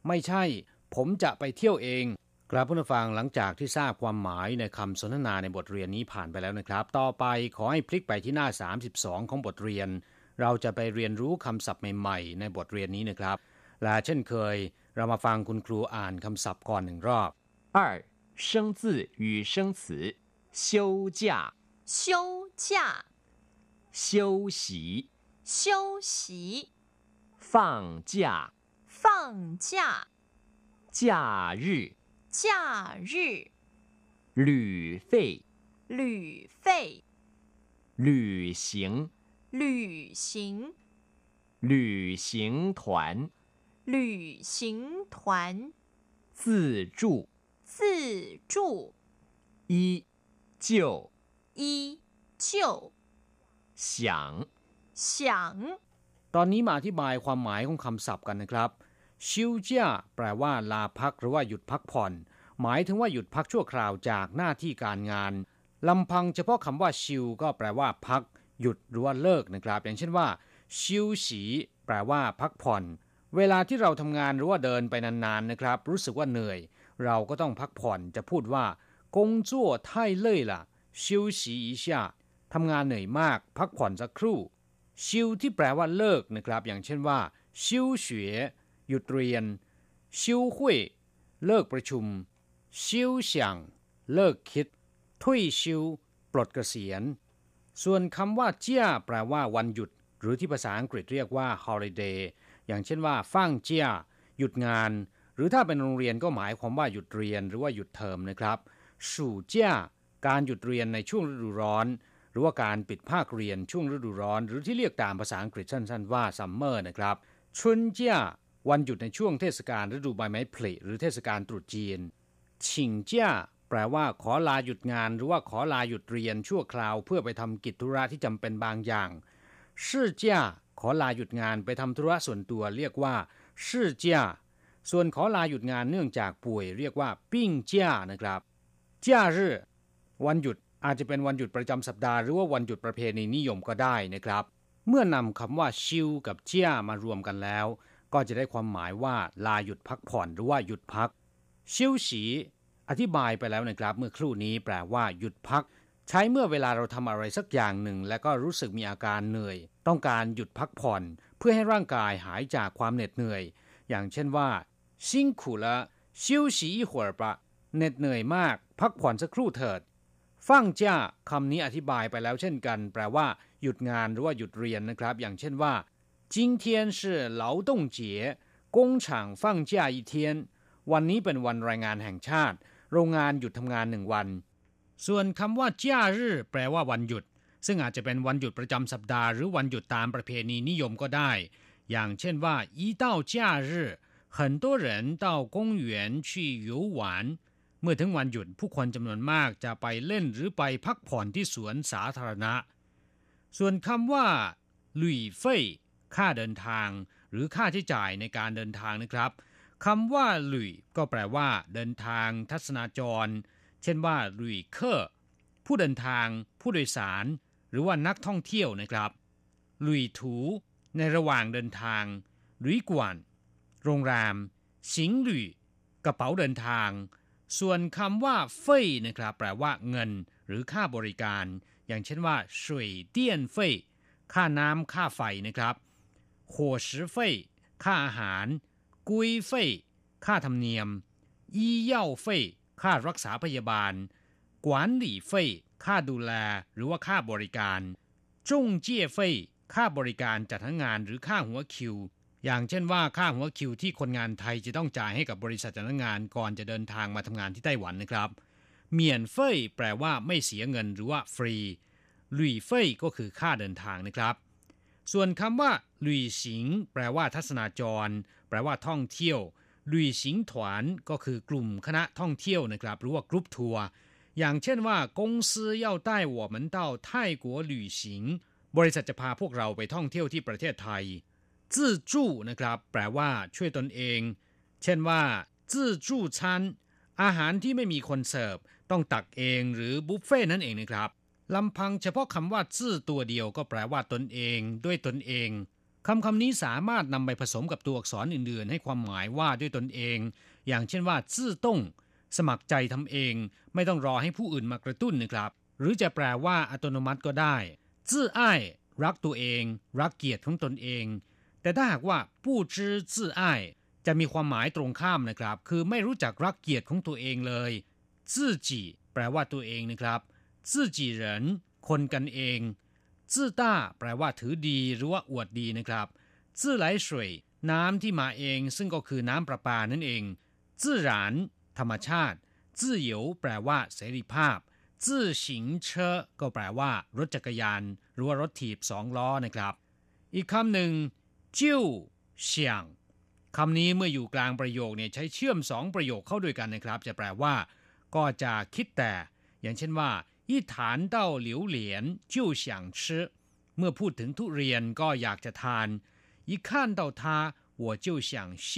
ไม่ใช่ ผมจะไปเที่ยวเอง ครับผู้ฟังหลังจากที่ทราบความหมายในคำสนทนาในบทเรียนนี้ผ่านไปแล้วนะครับ ต่อไปขอให้พลิกไปที่หน้า 32 ของบทเรียน เราจะไปเรียนรู้คำศัพท์ใหม่ๆ ในบทเรียนนี้นะครับ และเช่นเคย เรามาฟังคุณครูอ่านคำศัพท์ก่อนหนึ่งรอบ二生字与生词休假休假、休息休息、放假放假、假日 假日、旅费旅费、旅行旅行、旅行团旅行团、自助自助、依旧依旧、想想。 ตอนนี้มาอธิบายความหมายของคำศัพท์กันนะครับ ชิวเจียแปลว่าลาพักหรือว่าหยุดพักผ่อน หมายถึงว่าหยุดพักชั่วคราวจากหน้าที่การงานลำพังเฉพาะคำว่าชิวก็แปลว่า พัก หยุดหรือว่าเลิกนะครับ อย่างเช่นว่า ชิวสีแปลว่า พักผ่อน เวลาที่เราทำงานหรือว่าเดินไปนานๆนะครับ รู้สึกว่าเหนื่อย เราก็ต้องพักผ่อนจะพูดว่ากงจั่วไท่เล่ยล่ะชิวสีอีชาทำงานเหนื่อยมาก พักผ่อนสักครู่ ชิวที่แปลว่าเลิกนะครับ อย่างเช่นว่า ชิวเฉว หยุดเรียน ชิวหุยเลิกประชุม ชิวเฉียง เลิกคิด ทุยชิว ปลดเกษียณ ส่วนคำว่าเจียแปลว่าวันหยุด หรือที่ภาษาอังกฤษเรียกว่า holiday อย่างเช่นว่าฟั่งเจียหยุดงาน หรือถ้าเป็นโรงเรียนก็หมายความว่าหยุดเรียนหรือว่าหยุดเทอมนะครับสู่เจียการหยุดเรียนในช่วงฤดูร้อน หรือว่าการปิดภาคเรียนช่วงฤดูร้อน หรือที่เรียกตามภาษาอังกฤษสั้น ๆ ว่าซัมเมอร์นะครับชุนเจีย วันหยุดในช่วงเทศกาลฤดูใบไม้ผลิหรือเทศกาลตรุษจีน ชิงเจียแปลว่าขอลาหยุดงาน หรือว่าขอลาหยุดเรียนชั่วคราว เพื่อไปทำกิจธุระที่จำเป็นบางอย่างชื่อเจียขอลาหยุดงานไปทำธุระส่วนตัว เรียกว่าชื่อเจียส่วนขอลาหยุดงานเนื่องจากป่วย เรียกว่าปิ้งเจียนะครับเจียรื่อวันหยุดอาจจะเป็นวันหยุดประจำสัปดาห์หรือว่าวันหยุดประเพณีนิยมก็ได้นะครับ เมื่อนำคำว่าชิวกับเจียมารวมกันแล้ว ก็จะได้ความหมายว่าลาหยุดพักผ่อนหรือว่าหยุดพัก ชิวฉีอธิบายไปแล้วนะครับ เมื่อครู่นี้แปลว่าหยุดพัก ใช้เมื่อเวลาเราทำอะไรสักอย่างหนึ่ง แล้วก็รู้สึกมีอาการเหนื่อย ต้องการหยุดพักผ่อน เพื่อให้ร่างกายหายจากความเหน็ดเหนื่อย อย่างเช่นว่าซิ่งขู่ละชิวฉีหัวปะเหน็ดเหนื่อยมาก พักผ่อนสักครู่เถิดฟังจ้าคำนี้อธิบายไปแล้วเช่นกัน แปลว่า หยุดงานหรือว่าหยุดเรียนนะครับ อย่างเช่นว่า 今天是劳动节工厂放假一天วันนี้เป็นวันแรงงานแห่งชาติ โรงงานหยุดทำงานหนึ่งวัน ส่วนคำว่าจ้ารื่อแปลว่าวันหยุด ซึ่งอาจจะเป็นวันหยุดประจำสัปดาห์หรือวันหยุดตามประเพณีนิยมก็ได้ อย่างเช่นว่า一到假日很多人到公园去游玩เมื่อถึงวันหยุดผู้คนจำนวนมากจะไปเล่นหรือไปพักผ่อนที่สวนสาธารณะ ส่วนคำว่าหลุยเฟ่ย ค่าเดินทาง หรือค่าใช้จ่ายในการเดินทางนะครับคำว่าลุยก็แปลว่า เดินทางทัศนาจร เช่นว่าลุยเคอร์ผู้เดินทาง ผู้โดยสาร หรือว่านักท่องเที่ยวนะครับลุยถู ในระหว่างเดินทางลุยกวนโรงแรม สิงลุยกระเป๋าเดินทาง ส่วนคำว่าเฟยนะครับ แปลว่าเงิน หรือค่าบริการ อย่างเช่นว่าช่วยเตี้ยนเฟยค่าน้ำค่าไฟนะครับ 伙食费ค่าอาหาร กุยเฟยค่าธรรมเนียม医药费ค่ารักษาพยาบาล กวานดีเฟยค่าดูแลหรือว่าค่าบริการจงเจี้ยเฟยค่าบริการจัดทั้งานหรือค่าหัวคิว อย่างเช่นว่าค่าหัวคิวที่คนงานไทยจะต้องจ่ายให้กับบริษัทจัดทั้งานก่อนจะเดินทางมาทำงานที่ไต้หวันนะครับ免费 แปลว่าไม่เสียเงินหรือว่าฟรี 旅费 ก็คือค่าเดินทางนะครับ ส่วนคำว่าหลุยสิงแปลว่าทัศนาจร แปลว่าท่องเที่ยวหลุยสิงถวนก็คือกลุ่มคณะท่องเที่ยวนะครับหรือว่ากรุ๊ปทัวร์อย่างเช่นว่า公司要带我们到泰国旅行บริษัทจะพาพวกเราไปท่องเที่ยวที่ประเทศไทยจื้อจู่นะครับ แปลว่าช่วยตนเอง เช่นว่าจื้อจู่ชันอาหารที่ไม่มีคนเสิร์ฟต้องตักเองหรือบุฟเฟ่นั่นเองนะครับ ลำพังเฉพาะคำว่าจื้อตัวเดียวก็แปลว่าตนเอง ด้วยตนเองคำคำนี้สามารถนำไปผสมกับตัวอักษรอื่นๆ ให้ความหมายว่าด้วยตนเอง อย่างเช่นว่าจื้อต้งสมัครใจทำเอง ไม่ต้องรอให้ผู้อื่นมากระตุ้นนะครับ หรือจะแปลว่าอัตโนมัติก็ได้จื้ออ้ายรักตัวเอง รักเกียรติของตนเอง แต่ถ้าหากว่าผู้จื้อจื้ออ้ายจะมีความหมายตรงข้ามนะครับ คือไม่รู้จักรักเกียรติของตัวเองเลยจื้อจีแปลว่าตัวเองนะครับ ซื่อจีเหรินคนกันเองซื่อต้าแปลว่าถือดีหรือว่าอวดดีนะครับซื่อไหลสวยน้ำที่มาเองซึ่งก็คือน้ำประปานั่นเองซื่อหลานธรรมชาติซื่อเหยวแปลว่าเสรีภาพซื่อฉิงเชอก็แปลว่ารถจักรยาน หรือว่ารถถีบสองล้อนะครับ อีกคำหนึ่งจิ้วเฉียงคำนี้เมื่ออยู่กลางประโยคเนี่ยใช้เชื่อมสองประโยคเข้าด้วยกันนะครับ จะแปลว่า ก็จะคิดแต่ อย่างเช่นว่า 一谈到榴莲就想吃เมื่อพูดถึงทุเรียนก็อยากจะทาน一看到它我就想笑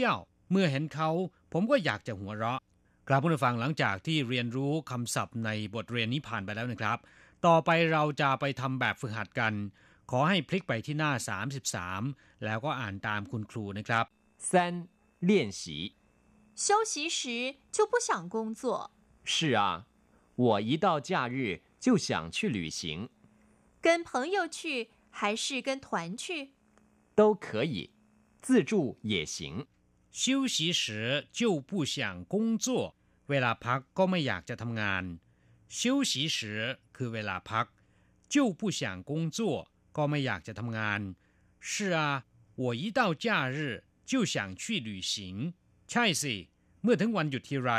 เมื่อเห็นเขาผมก็อยากจะหัวเราะกราบผู้ฟังหลังจากที่เรียนรู้คำศัพท์ในบทเรียนนี้ผ่านไปแล้วนะครับ ต่อไปเราจะไปทำแบบฝึกหัดกัน ขอให้พลิกไปที่หน้า 33 แล้วก็อ่านตามคุณครูนะครับ三练习休息时就不想工作是啊 我一到假日就想去旅行，跟朋友去还是跟团去？都可以，自助也行。休息时就不想工作，เวลาพักก็ไม่อยากจะทำงาน。休息时คือเวลาพัก，就不想工作ก็ไม่อยากจะทำงาน。是啊，我一到假日就想去旅行。ใช่สิ เมื่อถึงวันหยุดทีไร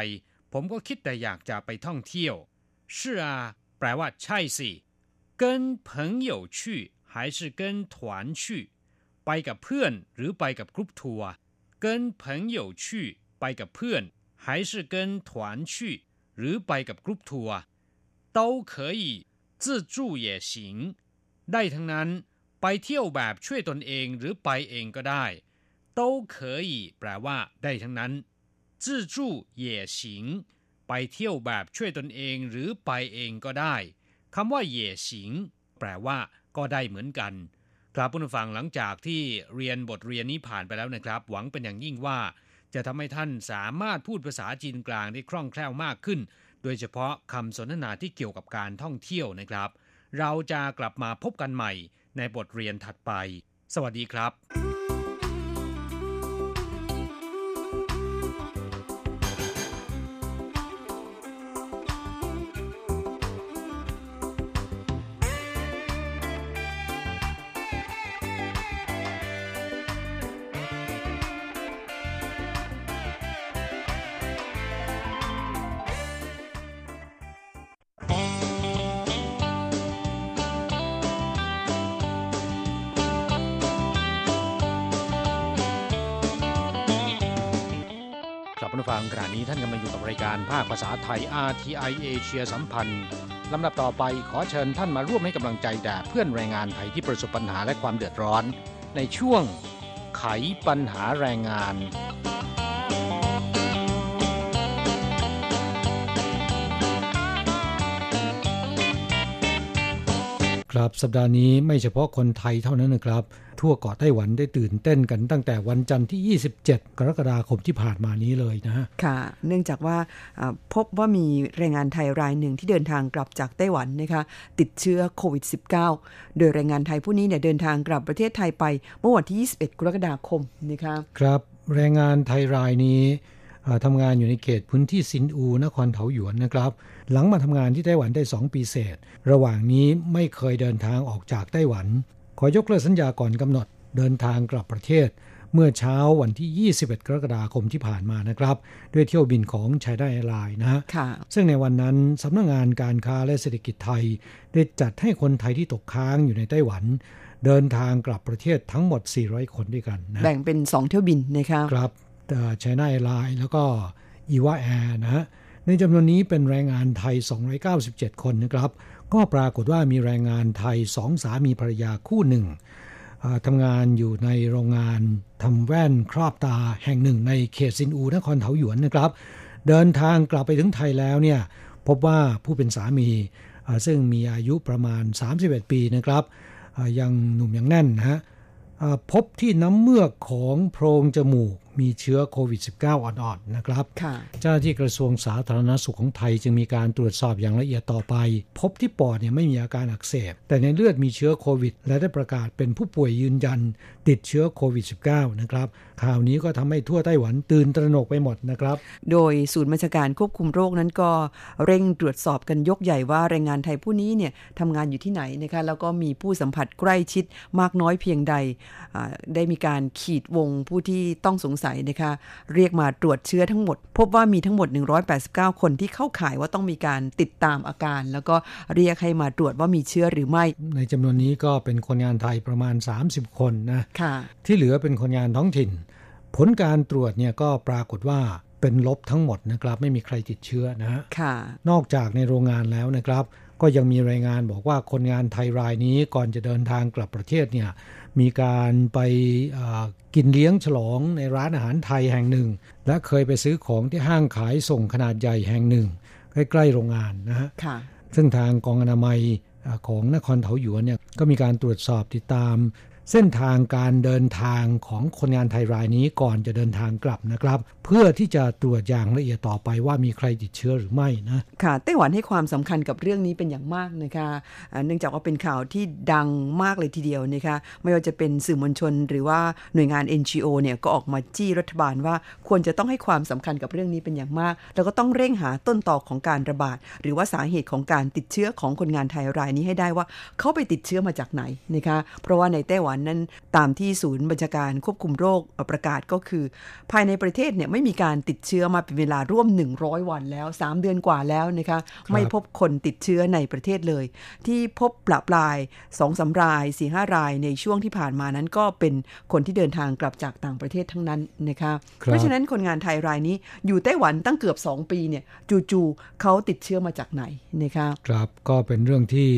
ผมก็คิดแต่อยากจะไปท่องเที่ยว是啊แปลว่าใช่สิ跟朋友去还是跟团去ไปกับเพื่อนหรือไปกับกรุ๊ปทัวร์跟朋友去ไปกับเพื่อน还是跟团去หรือไปกับกรุ๊ปทัวร์都可以自助也行ได้ทั้งนั้น ไปเที่ยวแบบช่วยตนเองหรือไปเองก็ได้都可以แปลว่าได้ทั้งนั้น 自助也行 ไปเที่ยวแบบช่วยตนเองหรือไปเองก็ได้คำว่าเหย่ฉิง แปลว่า ก็ได้เหมือนกัน ครับผู้ฟังหลังจากที่เรียนบทเรียนนี้ผ่านไปแล้วนะครับ หวังเป็นอย่างยิ่งว่า จะทำให้ท่านสามารถพูดภาษาจีนกลางได้คล่องแคล่วมากขึ้น โดยเฉพาะคำสนทนาที่เกี่ยวกับการท่องเที่ยวนะครับ เราจะกลับมาพบกันใหม่ในบทเรียนถัดไป สวัสดีครับ บผู้ฟังขณะนี้ท่านกำลังอยู่กับรายการภาคภาษาไทย RTI เอเชียสัมพันธ์ลำดับต่อไปขอเชิญท่านมาร่วมให้กำลังใจแด่เพื่อนแรงงานไทยที่ประสบปัญหาและความเดือดร้อน ในช่วงไขปัญหาแรงงานครับสัปดาห์นี้ไม่เฉพาะคนไทยเท่านั้นนะครับ ทั่วเกาะไต้หวันได้ตื่นเต้นกันตั้งแต่วันจันทร์ที่ 27 กรกฎาคมที่ผ่านมานี้เลยนะฮะค่ะ เนื่องจากว่าอ่าพบว่ามีแรงงานไทยรายหนึ่งที่เดินทางกลับจากไต้หวันนะคะติดเชื้อโควิด -19 โดยแรงงานไทยผู้นี้เนี่ยเดินทางกลับประเทศไทยไปเมื่อวันที่ 21 กรกฎาคมนะคะครับแรงงานไทยรายนี้เอ่อทำงานอยู่ในเขตพื้นที่ซินอู นครเถาหยวนนะครับ หลังมาทำงานที่ไต้หวันได้ 2 ปีเศษ ระหว่างนี้ไม่เคยเดินทางออกจากไต้หวัน ขอยกเลิกสัญญาก่อนกำหนดเดินทางกลับประเทศ เมื่อเช้าวันที่ 21 กรกฎาคมที่ผ่านมานะครับ ด้วยเที่ยวบินของ China Airlines นะฮะค่ะซึ่งในวันนั้นสำนักงานการค้าและเศรษฐกิจไทย ได้จัดให้คนไทยที่ตกค้างอยู่ในไต้หวันเดินทางกลับประเทศทั้งหมด 400 คนด้วยกันนะแบ่งเป็น 2 เที่ยวบินนะคะครับชไน a ไลน์แล้วก็อีวาแอร์นะฮะในจำนวนนี้เป็นแรงงานไทย 297 คนนะครับ ก็ปรากฏว่ามีแรงงานไทยสองสามีภรรยาคู่หนึ่งทำงานอยู่ในโรงงานทำแว่นครอบตาแห่งหนึ่งในเขตซินอูนครเถาหยวนนะครับ เดินทางกลับไปถึงไทยแล้วเนี่ยพบว่าผู้เป็นสามีซึ่งมีอายุประมาณ 31 ปีนะครับยังหนุ่มยังแน่นนะฮะพบที่น้ำเมือกของโพรงจมูก มีเชื้อโควิด -19 อ่อนๆนะครับค่ะเจ้าหน้าที่กระทรวงสาธารณสุขของไทยจึงมีการตรวจสอบอย่างละเอียดต่อไป พบที่ปอดเนี่ยไม่มีอาการอักเสบ แต่ในเลือดมีเชื้อโควิด และได้ประกาศเป็นผู้ป่วยยืนยัน ติดเชื้อโควิด -19 นะครับข่าวนี้ก็ทำให้ทั่วไต้หวันตื่นตระหนกไปหมดนะครับ โดยศูนย์บัญชาการควบคุมโรคนั้นก็เร่งตรวจสอบกันยกใหญ่ว่าแรงงานไทยผู้นี้เนี่ยทำงานอยู่ที่ไหนนะคะแล้วก็มีผู้สัมผัสใกล้ชิดมากน้อยเพียงใดอ่าได้มีการขีดวงผู้ที่ต้องสงสัยนะคะเรียกมาตรวจเชื้อทั้งหมด พบว่ามีทั้งหมด 189 คนที่เข้าข่ายว่าต้องมีการติดตามอาการ แล้วก็เรียกให้มาตรวจว่ามีเชื้อหรือไม่ ในจำนวนนี้ก็เป็นคนงานไทยประมาณ 30 คนนะค่ะ ที่เหลือเป็นคนงานท้องถิ่น ผลการตรวจเนี่ยก็ปรากฏว่าเป็นลบทั้งหมดนะครับ ไม่มีใครติดเชื้อนะฮะค่ะนอกจากในโรงงานแล้วนะครับ ก็ยังมีรายงานบอกว่าคนงานไทยรายนี้ก่อนจะเดินทางกลับประเทศเนี่ย มีการไปเอ่อกินเลี้ยงฉลองในร้านอาหารไทยแห่งหนึ่ง และเคยไปซื้อของที่ห้างขายส่งขนาดใหญ่แห่งหนึ่ง ใกล้ๆโรงงานนะฮะค่ะซึ่งทางกองอนามัยเอ่อของนครเถาหยวนเนี่ยก็มีการตรวจสอบติดตาม เส้นทางการเดินทางของคนงานไทยรายนี้ก่อนจะเดินทางกลับนะครับ เพื่อที่จะตรวจอย่างละเอียดต่อไปว่ามีใครติดเชื้อหรือไม่นะค่ะไต้หวันให้ความสำคัญกับเรื่องนี้เป็นอย่างมากนะคะเนื่องจากว่าเป็นข่าวที่ดังมากเลยทีเดียวนะคะไม่ว่าจะเป็นสื่อมวลชน หรือว่าหน่วยงาน NGO เนี่ยก็ออกมาจี้รัฐบาลว่าควรจะต้องให้ความสำคัญกับเรื่องนี้เป็นอย่างมาก แล้วก็ต้องเร่งหาต้นตอของการระบาด หรือว่าสาเหตุของการติดเชื้อของคนงานไทยรายนี้ให้ได้ว่าเขาไปติดเชื้อมาจากไหนนะคะเพราะว่าในไต้หวันนั้นตามที่ศูนย์บัญชาการควบคุมโรคประกาศก็คือ ภายในประเทศเนี่ยไม่มีการติดเชื้อมาเป็นเวลาร่วม 100 วันแล้ว 3 เดือนกว่าแล้วนะคะไม่พบคนติดเชื้อในประเทศเลย ที่พบปลาปลาย2อสาราย4ีหรายในช่วงที่ผ่านมานั้นก็เป็นคนที่เดินทางกลับจากต่างประเทศทั้งนั้นนะคะครับเพราะฉะนั้นคนงานไทยรายนี้อยู่ไต้หวันตั้งเกือบ 2 ปีเนี่ยจู่ๆเขาติดเชื้อมาจากไหนนะคะครับก็เป็นเรื่องที่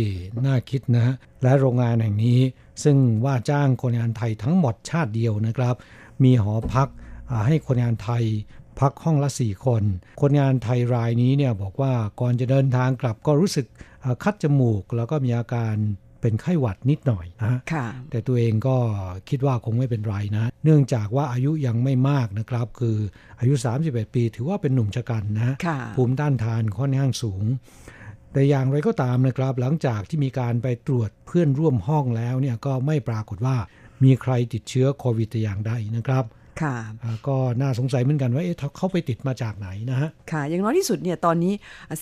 น่าคิดนะฮะ และโรงงานแห่งนี้ซึ่งว่าจ้างคนงานไทยทั้งหมดชาติเดียวนะครับ มีหอพักอ่าให้คนงานไทยพักห้องละ4คน คนงานไทยรายนี้เนี่ยบอกว่าก่อนจะเดินทางกลับก็รู้สึกอ่าคัดจมูกแล้วก็มีอาการเป็นไข้หวัดนิดหน่อยนะฮะค่ะแต่ตัวเองก็คิดว่าคงไม่เป็นไรนะ เนื่องจากว่าอายุยังไม่มากนะครับ คืออายุ 31 ปีถือว่าเป็นหนุ่มชะกันนะค่ะภูมิต้านทานค่อนข้างสูง แต่อย่างไรก็ตามนะครับ หลังจากที่มีการไปตรวจเพื่อนร่วมห้องแล้วเนี่ยก็ไม่ปรากฏว่ามีใครติดเชื้อโควิดแต่อย่างใดนะครับค่ะอ่าก็น่าสงสัยเหมือนกันว่าเอ๊ะเขาไปติดมาจากไหนนะฮะค่ะ อย่างน้อยที่สุดเนี่ยตอนนี้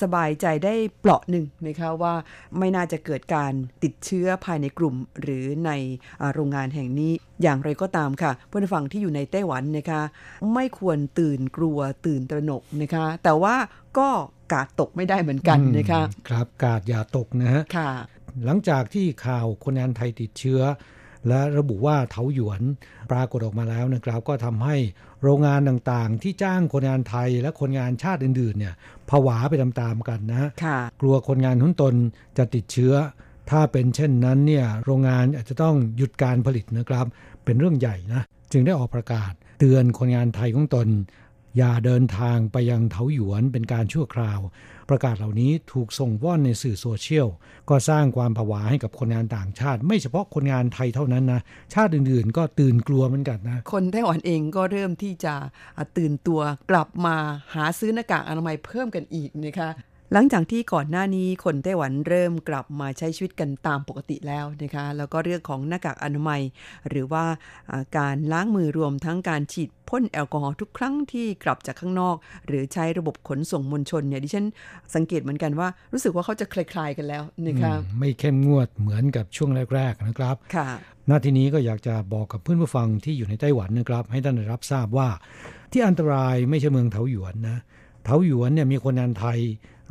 สบายใจได้เปราะหนึ่งนะคะว่าไม่น่าจะเกิดการติดเชื้อภายในกลุ่ม หรือในอ่าโรงงานแห่งนี้อย่างไรก็ตามค่ะเพื่อนฟังที่อยู่ในไต้หวันนะคะ ไม่ควรตื่นกลัวตื่นตระหนกนะคะ แต่ว่าก็ กาดตกไม่ได้เหมือนกันนะคะครับกาดอย่าตกนะฮะค่ะหลังจากที่ข่าวคนงานไทยติดเชื้อ และระบุว่าเถาหยวนปรากฏออกมาแล้วนะครับ ก็ทำให้โรงงานต่างๆ ที่จ้างคนงานไทยและคนงานชาติอื่นๆเนี่ยผวาไปตามๆกันนะค่ะกลัวคนงานหุ้นตนจะติดเชื้อ ถ้าเป็นเช่นนั้นเนี่ยโรงงานอาจจะต้องหยุดการผลิตนะครับ เป็นเรื่องใหญ่นะจึงได้ออกประกาศเตือนคนงานไทยของตน อย่าเดินทางไปยังเถาหยวนเป็นการชั่วคราว ประกาศเหล่านี้ถูกส่งว่อนในสื่อโซเชียล ก็สร้างความผวาให้กับคนงานต่างชาติ ไม่เฉพาะคนงานไทยเท่านั้นนะ ชาติอื่นๆ ก็ตื่นกลัวเหมือนกันนะ คนไต้หวันเองก็เริ่มที่จะตื่นตัวกลับมาหาซื้อหน้ากากอนามัยเพิ่มกันอีกนะคะ หลังจากที่ก่อนหน้านี้คนไต้หวันเริ่มกลับมาใช้ชีวิตกันตามปกติแล้วนะคะแล้วก็เรื่องของหน้ากากอนามัย หรือว่าการล้างมือรวมทั้งการฉีดพ่นแอลกอฮอล์ทุกครั้งที่กลับจากข้างนอก หรือใช้ระบบขนส่งมวลชนเนี่ยดิฉันสังเกตเหมือนกันว่ารู้สึกว่าเขาจะคลายๆกันแล้วนะคะไม่เข้มงวดเหมือนกับช่วงแรกๆนะครับค่ะหน้าที่นี้ก็อยากจะบอกกับเพื่อนผู้ฟังที่อยู่ในไต้หวันนะครับ ให้ท่านได้รับทราบว่า ที่อันตรายไม่ใช่เมืองเถาหยวนนะเถาหยวนเนี่ยมีคนงานไทย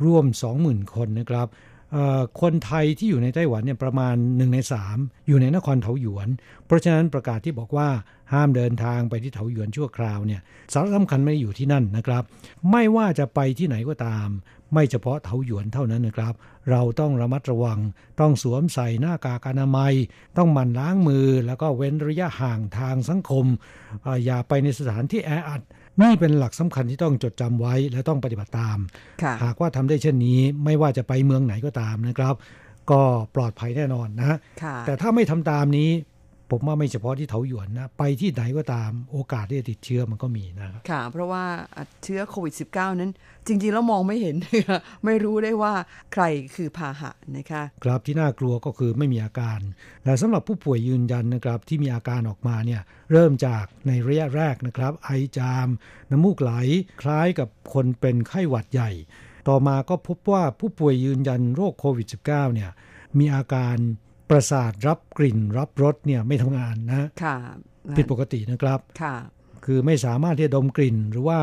ร่วม 20,000 คนนะครับคนไทยที่อยู่ในไต้หวันเนี่ยประมาณ1ใน3 อยู่ในนครเถาหยวน เพราะฉะนั้นประกาศที่บอกว่าห้ามเดินทางไปที่เถาหยวนชั่วคราวเนี่ยสาระสำคัญไม่อยู่ที่นั่นนะครับ ไม่ว่าจะไปที่ไหนก็ตาม ไม่เฉพาะเถาหยวนเท่านั้นนะครับ เราต้องระมัดระวัง ต้องสวมใส่หน้ากากอนามัย ต้องหมั่นล้างมือ แล้วก็เว้นระยะห่างทางสังคมออย่าไปในสถานที่แออัด นี่เป็นหลักสำคัญที่ต้องจดจำไว้และต้องปฏิบัติตาม หากว่าทำได้เช่นนี้ไม่ว่าจะไปเมืองไหนก็ตามนะครับ ก็ปลอดภัยแน่นอนนะแต่ถ้าไม่ทำตามนี้ ผมว่าไม่เฉพาะที่เถาหยวนนะ ไปที่ไหนก็ตามโอกาสที่จะติดเชื้อมันก็มีนะค่ะ เพราะว่าเชื้อโควิด -19 นั้น จริงๆ แล้วมองไม่เห็น ไม่รู้ได้ว่าใครคือพาหะนะคะครับที่น่ากลัวก็คือไม่มีอาการและสำหรับผู้ป่วยยืนยันนะครับที่มีอาการออกมาเนี่ยเริ่มจากในระยะแรกนะครับ ไอจาม น้ำมูกไหลคล้ายกับคนเป็นไข้หวัดใหญ่ ต่อมาก็พบว่าผู้ป่วยยืนยันโรคโควิด -19 เนี่ยมีอาการ ประสาทรับกลิ่นรับรสเนี่ยไม่ทำงานนะค่ะผิดปกตินะครับค่ะคือไม่สามารถที่จะดมกลิ่นหรือว่า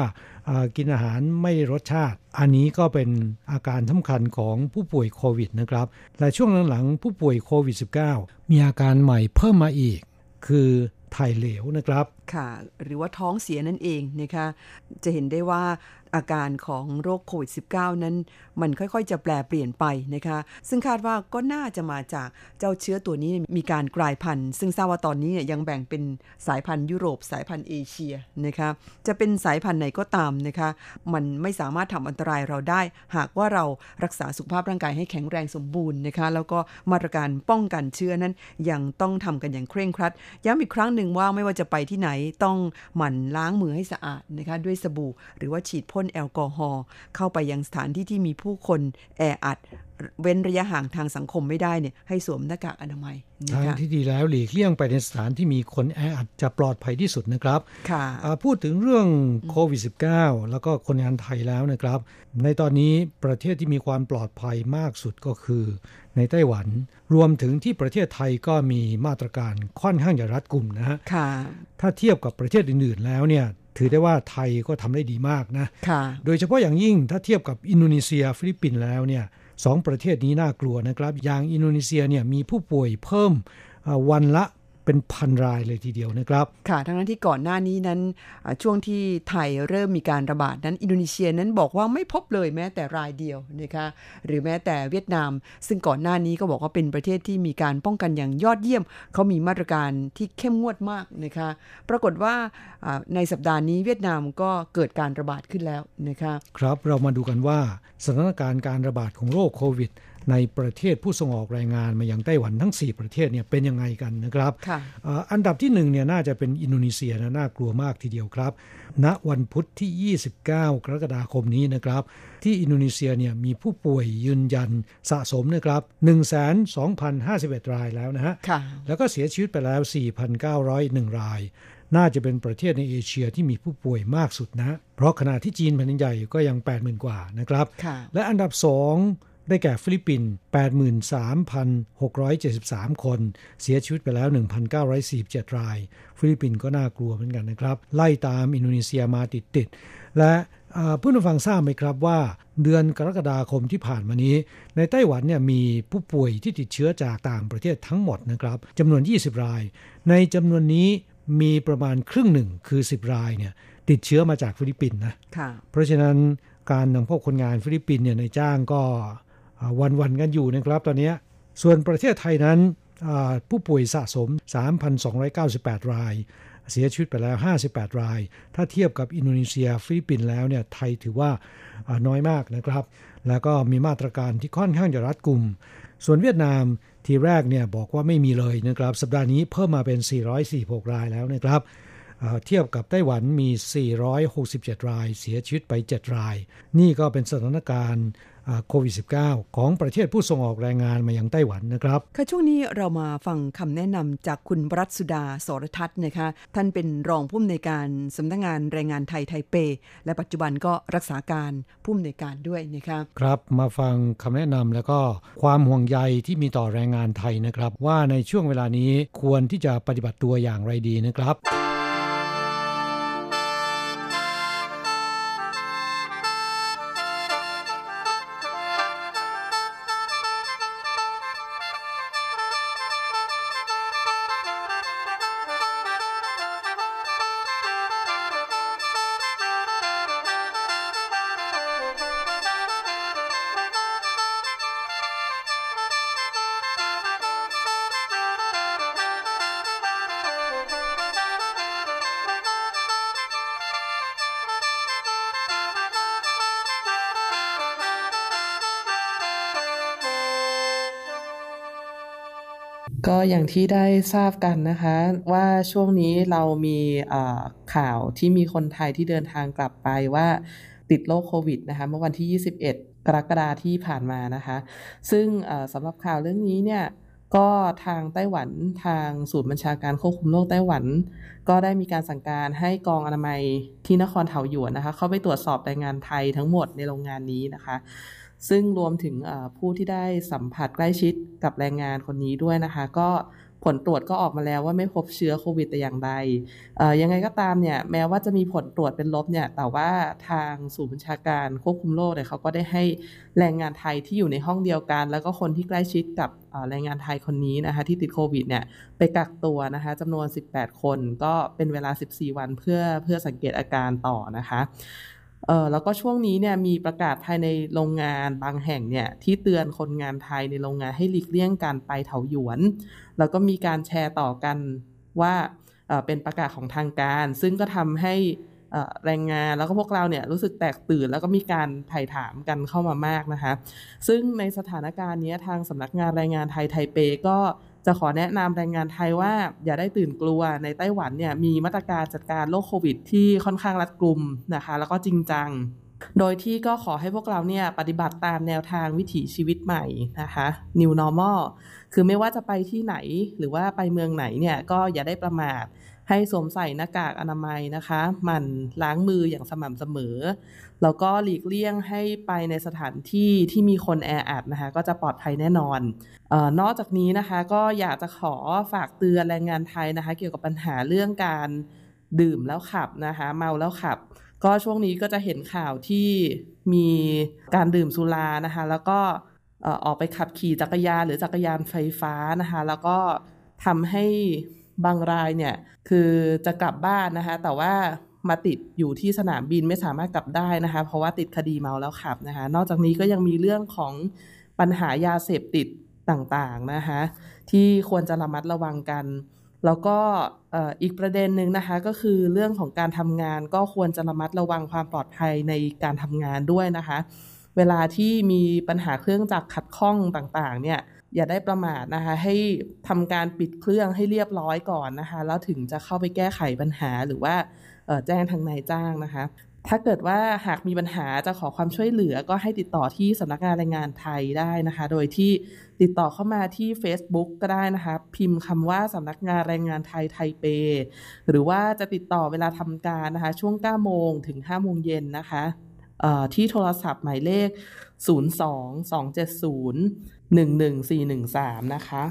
กินอาหารไม่รสชาติ อันนี้ก็เป็นอาการสำคัญของผู้ป่วยโควิดนะครับ และช่วงหลังๆผู้ป่วยโควิด -19 มีอาการใหม่เพิ่มมาอีก คือถ่ายเหลวนะครับ ค่ะ หรือว่าท้องเสียนั่นเองนะคะจะเห็นได้ว่าอาการของโรคโควิด -19 นั้น มันค่อยๆ จะแปลเปลี่ยนไปนะคะ ซึ่งคาดว่าก็น่าจะมาจากเจ้าเชื้อตัวนี้มีการกลายพันธุ์ ซึ่งทราบว่าตอนนี้เนี่ยยังแบ่งเป็นสายพันธุ์ยุโรป สายพันธุ์เอเชียนะคะจะเป็นสายพันธุ์ไหนก็ตามนะคะ มันไม่สามารถทำอันตรายเราได้ หากว่าเรารักษาสุขภาพร่างกายให้แข็งแรงสมบูรณ์นะคะ แล้วก็มาตรการป้องกันเชื้อนั้นยังต้องทำกันอย่างเคร่งครัด ย้ำอีกครั้งหนึ่งว่าไม่ว่าจะไปที่ไหนต้องหมั่นล้างมือให้สะอาดนะคะด้วยสบู่ หรือว่าฉีดพ่นแอลกอฮอล์เข้าไปยังสถานที่ที่มีผู้คนแออัดเว้นระยะห่างทางสังคมไม่ได้เนี่ยให้สวมหน้ากากอนามัยทางที่ดีแล้วหลีกเลี่ยงไปในสถานที่มีคนแออัดจะปลอดภัยที่สุดนะครับค่ะพูดถึงเรื่องโควิด -19 แล้วก็คนงานไทยแล้วนะครับ ในตอนนี้ประเทศที่มีความปลอดภัยมากสุดก็คือ ในไต้หวัน รวมถึงที่ประเทศไทยก็มีมาตรการค่อนข้างจะรัดกุมนะฮะค่ะถ้าเทียบกับประเทศอื่นๆแล้วเนี่ยถือได้ว่าไทยก็ทำได้ดีมากนะค่ะโดยเฉพาะอย่างยิ่งถ้าเทียบกับอินโดนีเซียฟิลิปปินส์แล้วเนี่ยสองประเทศนี้น่ากลัวนะครับ อย่างอินโดนีเซียเนี่ยมีผู้ป่วยเพิ่มวันละ เป็นพันรายเลยทีเดียวนะครับ ค่ะทั้งนั้นที่ก่อนหน้านี้นั้นช่วงที่ไทยเริ่มมีการระบาดนั้นอินโดนีเซียนั้นบอกว่าไม่พบเลยแม้แต่รายเดียวนะคะหรือแม้แต่เวียดนาม ซึ่งก่อนหน้านี้ก็บอกว่าเป็นประเทศที่มีการป้องกันอย่างยอดเยี่ยม เขามีมาตรการที่เข้มงวดมากนะคะปรากฏว่าในสัปดาห์นี้เวียดนามก็เกิดการระบาดขึ้นแล้วนะคะครับเรามาดูกันว่าสถานการณ์การระบาดของโรคโควิด ในประเทศผู้ส่งออกแรงงานมายังไต้หวันทั้ง 4 ประเทศเนี่ยเป็นยังไงกันนะครับ อันดับที่1เนี่ยน่าจะเป็นอินโดนีเซียนะน่ากลัวมากทีเดียวครับ ณวันพุธที่ 29 กรกฎาคมนี้นะครับ ที่อินโดนีเซียเนี่ยมีผู้ป่วยยืนยันสะสมนะครับ 102,051 รายแล้วนะฮะแล้วก็เสียชีวิตไปแล้ว 4,901 รายน่าจะเป็นประเทศในเอเชียที่มีผู้ป่วยมากสุดนะ เพราะขณะที่จีนแผ่นดินใหญ่ก็ยัง 80,000 กว่านะครับ และอันดับ 2 ได้แก่ฟิลิปปินส์83,673 คน เสียชีวิตไปแล้ว 1,947 ราย ฟิลิปปินส์ก็น่ากลัวเหมือนกันนะครับ ไล่ตามอินโดนีเซียมาติดๆ และผู้ฟังทราบไหมครับว่า เดือนกรกฎาคมที่ผ่านมานี้ ในไต้หวันเนี่ยมีผู้ป่วยที่ติดเชื้อจากต่างประเทศทั้งหมดนะครับจำนวน 20 ราย ในจำนวนนี้มีประมาณครึ่งหนึ่งคือ 10 รายเนี่ยติดเชื้อมาจากฟิลิปปินส์นะเพราะฉะนั้นการนำพวกคนงานฟิลิปปินส์เนี่ยนายจ้างก็ หวั่นๆกันอยู่นะครับตอนนี้ ส่วนประเทศไทยนั้นผู้ป่วยสะสม 3,298 ราย เสียชีวิตไปแล้ว 58 ราย ถ้าเทียบกับอินโดนีเซียฟิลิปปินส์แล้วเนี่ยไทยถือว่าน้อยมากนะครับ แล้วก็มีมาตรการที่ค่อนข้างจะรัดกุม ส่วนเวียดนามทีแรกเนี่ยบอกว่าไม่มีเลยนะครับ สัปดาห์นี้เพิ่มมาเป็น 446 รายแล้วนะครับเทียบกับไต้หวันมี 467 ราย เสียชีวิตไป 7 ราย นี่ก็เป็นสถานการณ์ โควิด -19 ของประเทศผู้ส่งออกแรงงานมายังไต้หวันนะครับ ค่ะช่วงนี้เรามาฟังคำแนะนำจากคุณรัตสุดาสรทัศน์นะคะ ท่านเป็นรองผู้อำนวยการสำนักงงานแรงงานไทยไทเป และปัจจุบันก็รักษาการผู้อำนวยการด้วยนะคะครับมาฟังคำแนะนำแล้วก็ความห่วงใยที่มีต่อแรงงานไทยนะครับ ว่าในช่วงเวลานี้ควรที่จะปฏิบัติตัวอย่างไรดีนะครับ ก็อย่างที่ได้ทราบกันนะคะ ว่าช่วงนี้เรามีข่าวที่มีคนไทยที่เดินทางกลับไปว่าติดโรคโควิดนะคะเมื่อวันที่ 21 กรกฎาที่ผ่านมานะคะ ซึ่งสำหรับข่าวเรื่องนี้เนี่ยก็ทางไต้หวันทางศูนย์บัญชาการควบคุมโรคไต้หวัน ก็ได้มีการสั่งการให้กองอนามัยที่นครเทาหยวนนะคะ เข้าไปตรวจสอบแรงงานไทยทั้งหมดในโรงงานนี้นะคะ ซึ่งรวมถึงผู้ที่ได้สัมผัสใกล้ชิดกับแรงงานคนนี้ด้วยนะคะ ก็ผลตรวจก็ออกมาแล้วว่าไม่พบเชื้อโควิดแต่อย่างใดยังไงก็ตามเนี่ยแม้ว่าจะมีผลตรวจเป็นลบเนี่ยแต่ว่าทางศูนย์บัญชาการควบคุมโรคเนี่ยเขาก็ได้ให้แรงงานไทยที่อยู่ในห้องเดียวกัน แล้วก็คนที่ใกล้ชิดกับแรงงานไทยคนนี้นะคะที่ติดโควิดเนี่ยไปกักตัวนะคะจำนวน 18 คนก็เป็นเวลา 14 วันเพื่อเพื่อสังเกตอาการต่อนะคะ เออแล้วก็ช่วงนี้เนี่ยมีประกาศภายในโรงงานบางแห่งเนี่ยที่เตือนคนงานไทยในโรงงานให้หลีกเลี่ยงการไปเถาหยวน แล้วก็มีการแชร์ต่อกันว่าเเป็นประกาศของทางการ ซึ่งก็ทำให้แรงงานแล้วก็พวกเราเนี่ยรู้สึกแตกตื่น แล้วก็มีการไถ่ถามกันเข้ามามากนะคะ ซึ่งในสถานการณ์นี้ทางสำนักงานแรงงานไทยไทเปก็จะขอแนะนำแรงงานไทยว่าอย่าได้ตื่นกลัวในไต้หวันเนี่ยมีมาตรการจัดการโรคโควิด ที่ค่อนข้างรัดกุมนะคะ แล้วก็จริงจัง โดยที่ก็ขอให้พวกเราเนี่ยปฏิบัติตามแนวทางวิถีชีวิตใหม่นะคะ New Normal คือไม่ว่าจะไปที่ไหนหรือว่าไปเมืองไหนเนี่ยก็อย่าได้ประมาท ให้สวมใส่หน้ากากอนามัยนะคะ หมั่นล้างมืออย่างสม่ำเสมอ แล้วก็หลีกเลี่ยงให้ไปในสถานที่ที่มีคนแออัดนะคะ ก็จะปลอดภัยแน่นอนออนอกจากนี้นะคะ ก็อยากจะขอฝากเตือนแรงงานไทยนะคะ เกี่ยวกับปัญหาเรื่องการดื่มแล้วขับนะคะ เมาแล้วขับ ก็ช่วงนี้ก็จะเห็นข่าวที่มีการดื่มสุรานะคะ แล้วก็ออกไปขับขี่จักรยานหรือจักรยานไฟฟ้านะคะ แล้วก็ทำให้ บางรายเนี่ยคือจะกลับบ้านนะคะ แต่ว่ามาติดอยู่ที่สนามบินไม่สามารถกลับได้นะคะ เพราะว่าติดคดีเมาแล้วขับนะคะ นอกจากนี้ก็ยังมีเรื่องของปัญหายาเสพติดต่างๆนะคะ ที่ควรจะระมัดระวังกัน แล้วก็อีกประเด็นหนึ่งนะคะ ก็คือเรื่องของการทำงานก็ควรจะระมัดระวังความปลอดภัยในการทำงานด้วยนะคะ เวลาที่มีปัญหาเครื่องจักรขัดข้องต่างๆ เนี่ย อย่าได้ประมาทนะคะ ให้ทำการปิดเครื่องให้เรียบร้อยก่อนนะคะ แล้วถึงจะเข้าไปแก้ไขปัญหาหรือว่าแจ้งทางนายจ้างนะคะ ถ้าเกิดว่าหากมีปัญหาจะขอความช่วยเหลือก็ให้ติดต่อที่สำนักงานแรงงานไทยได้นะคะ โดยที่ติดต่อเข้ามาที่ Facebook ก็ได้นะคะ พิมพ์คำว่าสำนักงานแรงงานไทยไทเป หรือว่าจะติดต่อเวลาทำการนะคะ ช่วง 9 โมงถึง 5 โมงเย็นนะคะที่โทรศัพท์หมายเลข 02 270 11413 นะคะ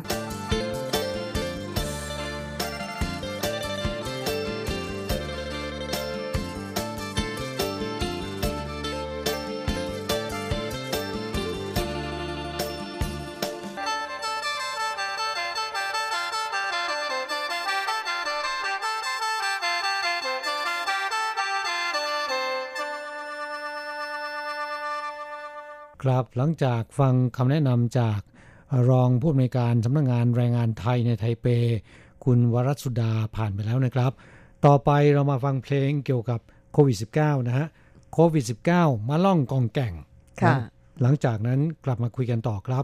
ครับหลังจากฟังคำแนะนำจากรองผู้อำนวยการสำนักงงานแรงงานไทยในไทเป คุณวรัสุดาผ่านไปแล้วนะครับ ต่อไปเรามาฟังเพลงเกี่ยวกับโควิด -19 นะฮะโควิด -19 มาล่องกองแก่งค่ะหลังจากนั้นกลับมาคุยกันต่อครับ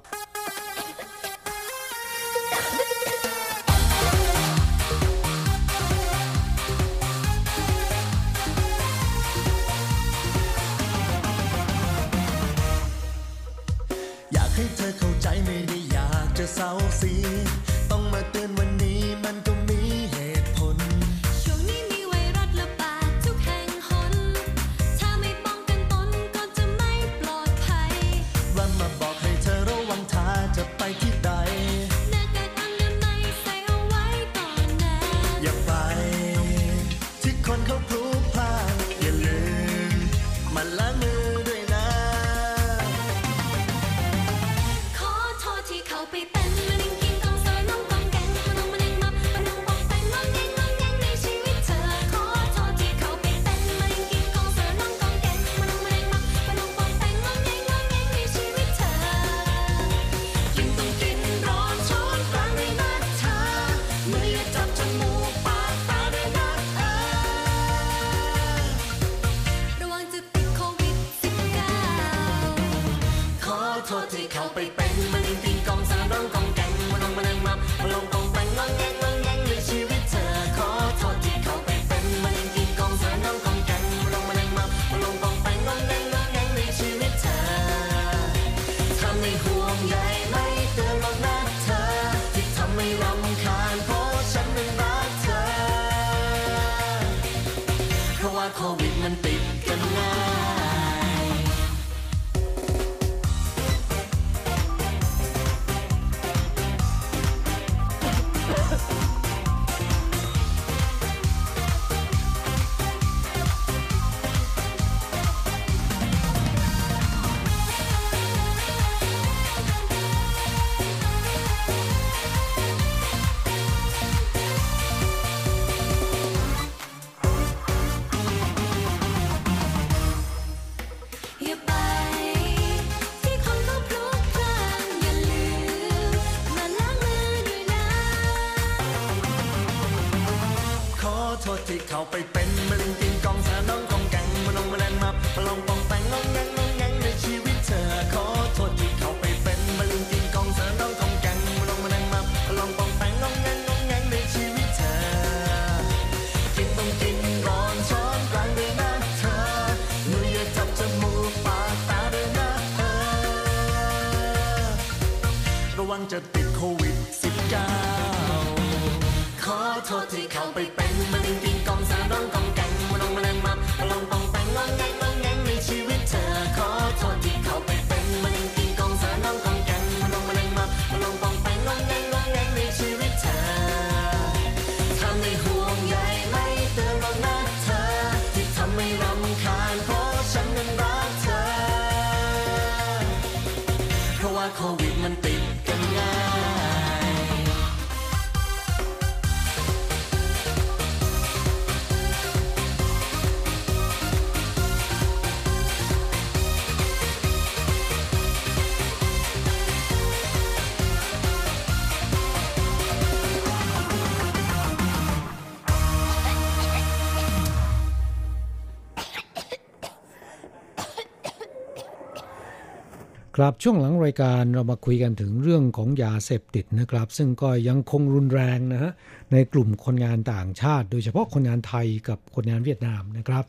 ครับช่วงหลังรายการเรามาคุยกันถึงเรื่องของยาเสพติดนะครับ ซึ่งก็ยังคงรุนแรงนะฮะในกลุ่มคนงานต่างชาติ โดยเฉพาะคนงานไทยกับคนงานเวียดนามนะครับ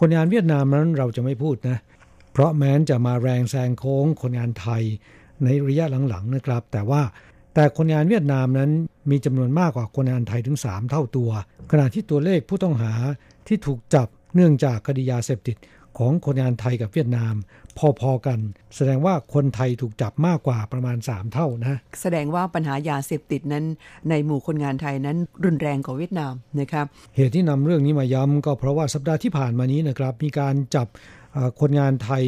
คนงานเวียดนามนั้นเราจะไม่พูดนะ เพราะแม้นจะมาแรงแซงโค้งคนงานไทยในระยะหลังๆนะครับ แต่ว่าแต่คนงานเวียดนามนั้นมีจำนวนมากกว่าคนงานไทยถึง 3 เท่าตัว ขณะที่ตัวเลขผู้ต้องหาที่ถูกจับเนื่องจากคดียาเสพติดของคนงานไทยกับเวียดนาม พอๆกัน แสดงว่าคนไทยถูกจับมากกว่าประมาณ 3 เท่านะ แสดงว่าปัญหายาเสพติดนั้น ในหมู่คนงานไทยนั้นรุนแรงกว่าเวียดนามนะครับเหตุที่นำเรื่องนี้มาย้ำก็เพราะว่าสัปดาห์ที่ผ่านมานี้นะครับมีการจับเอ่อคนงานไทย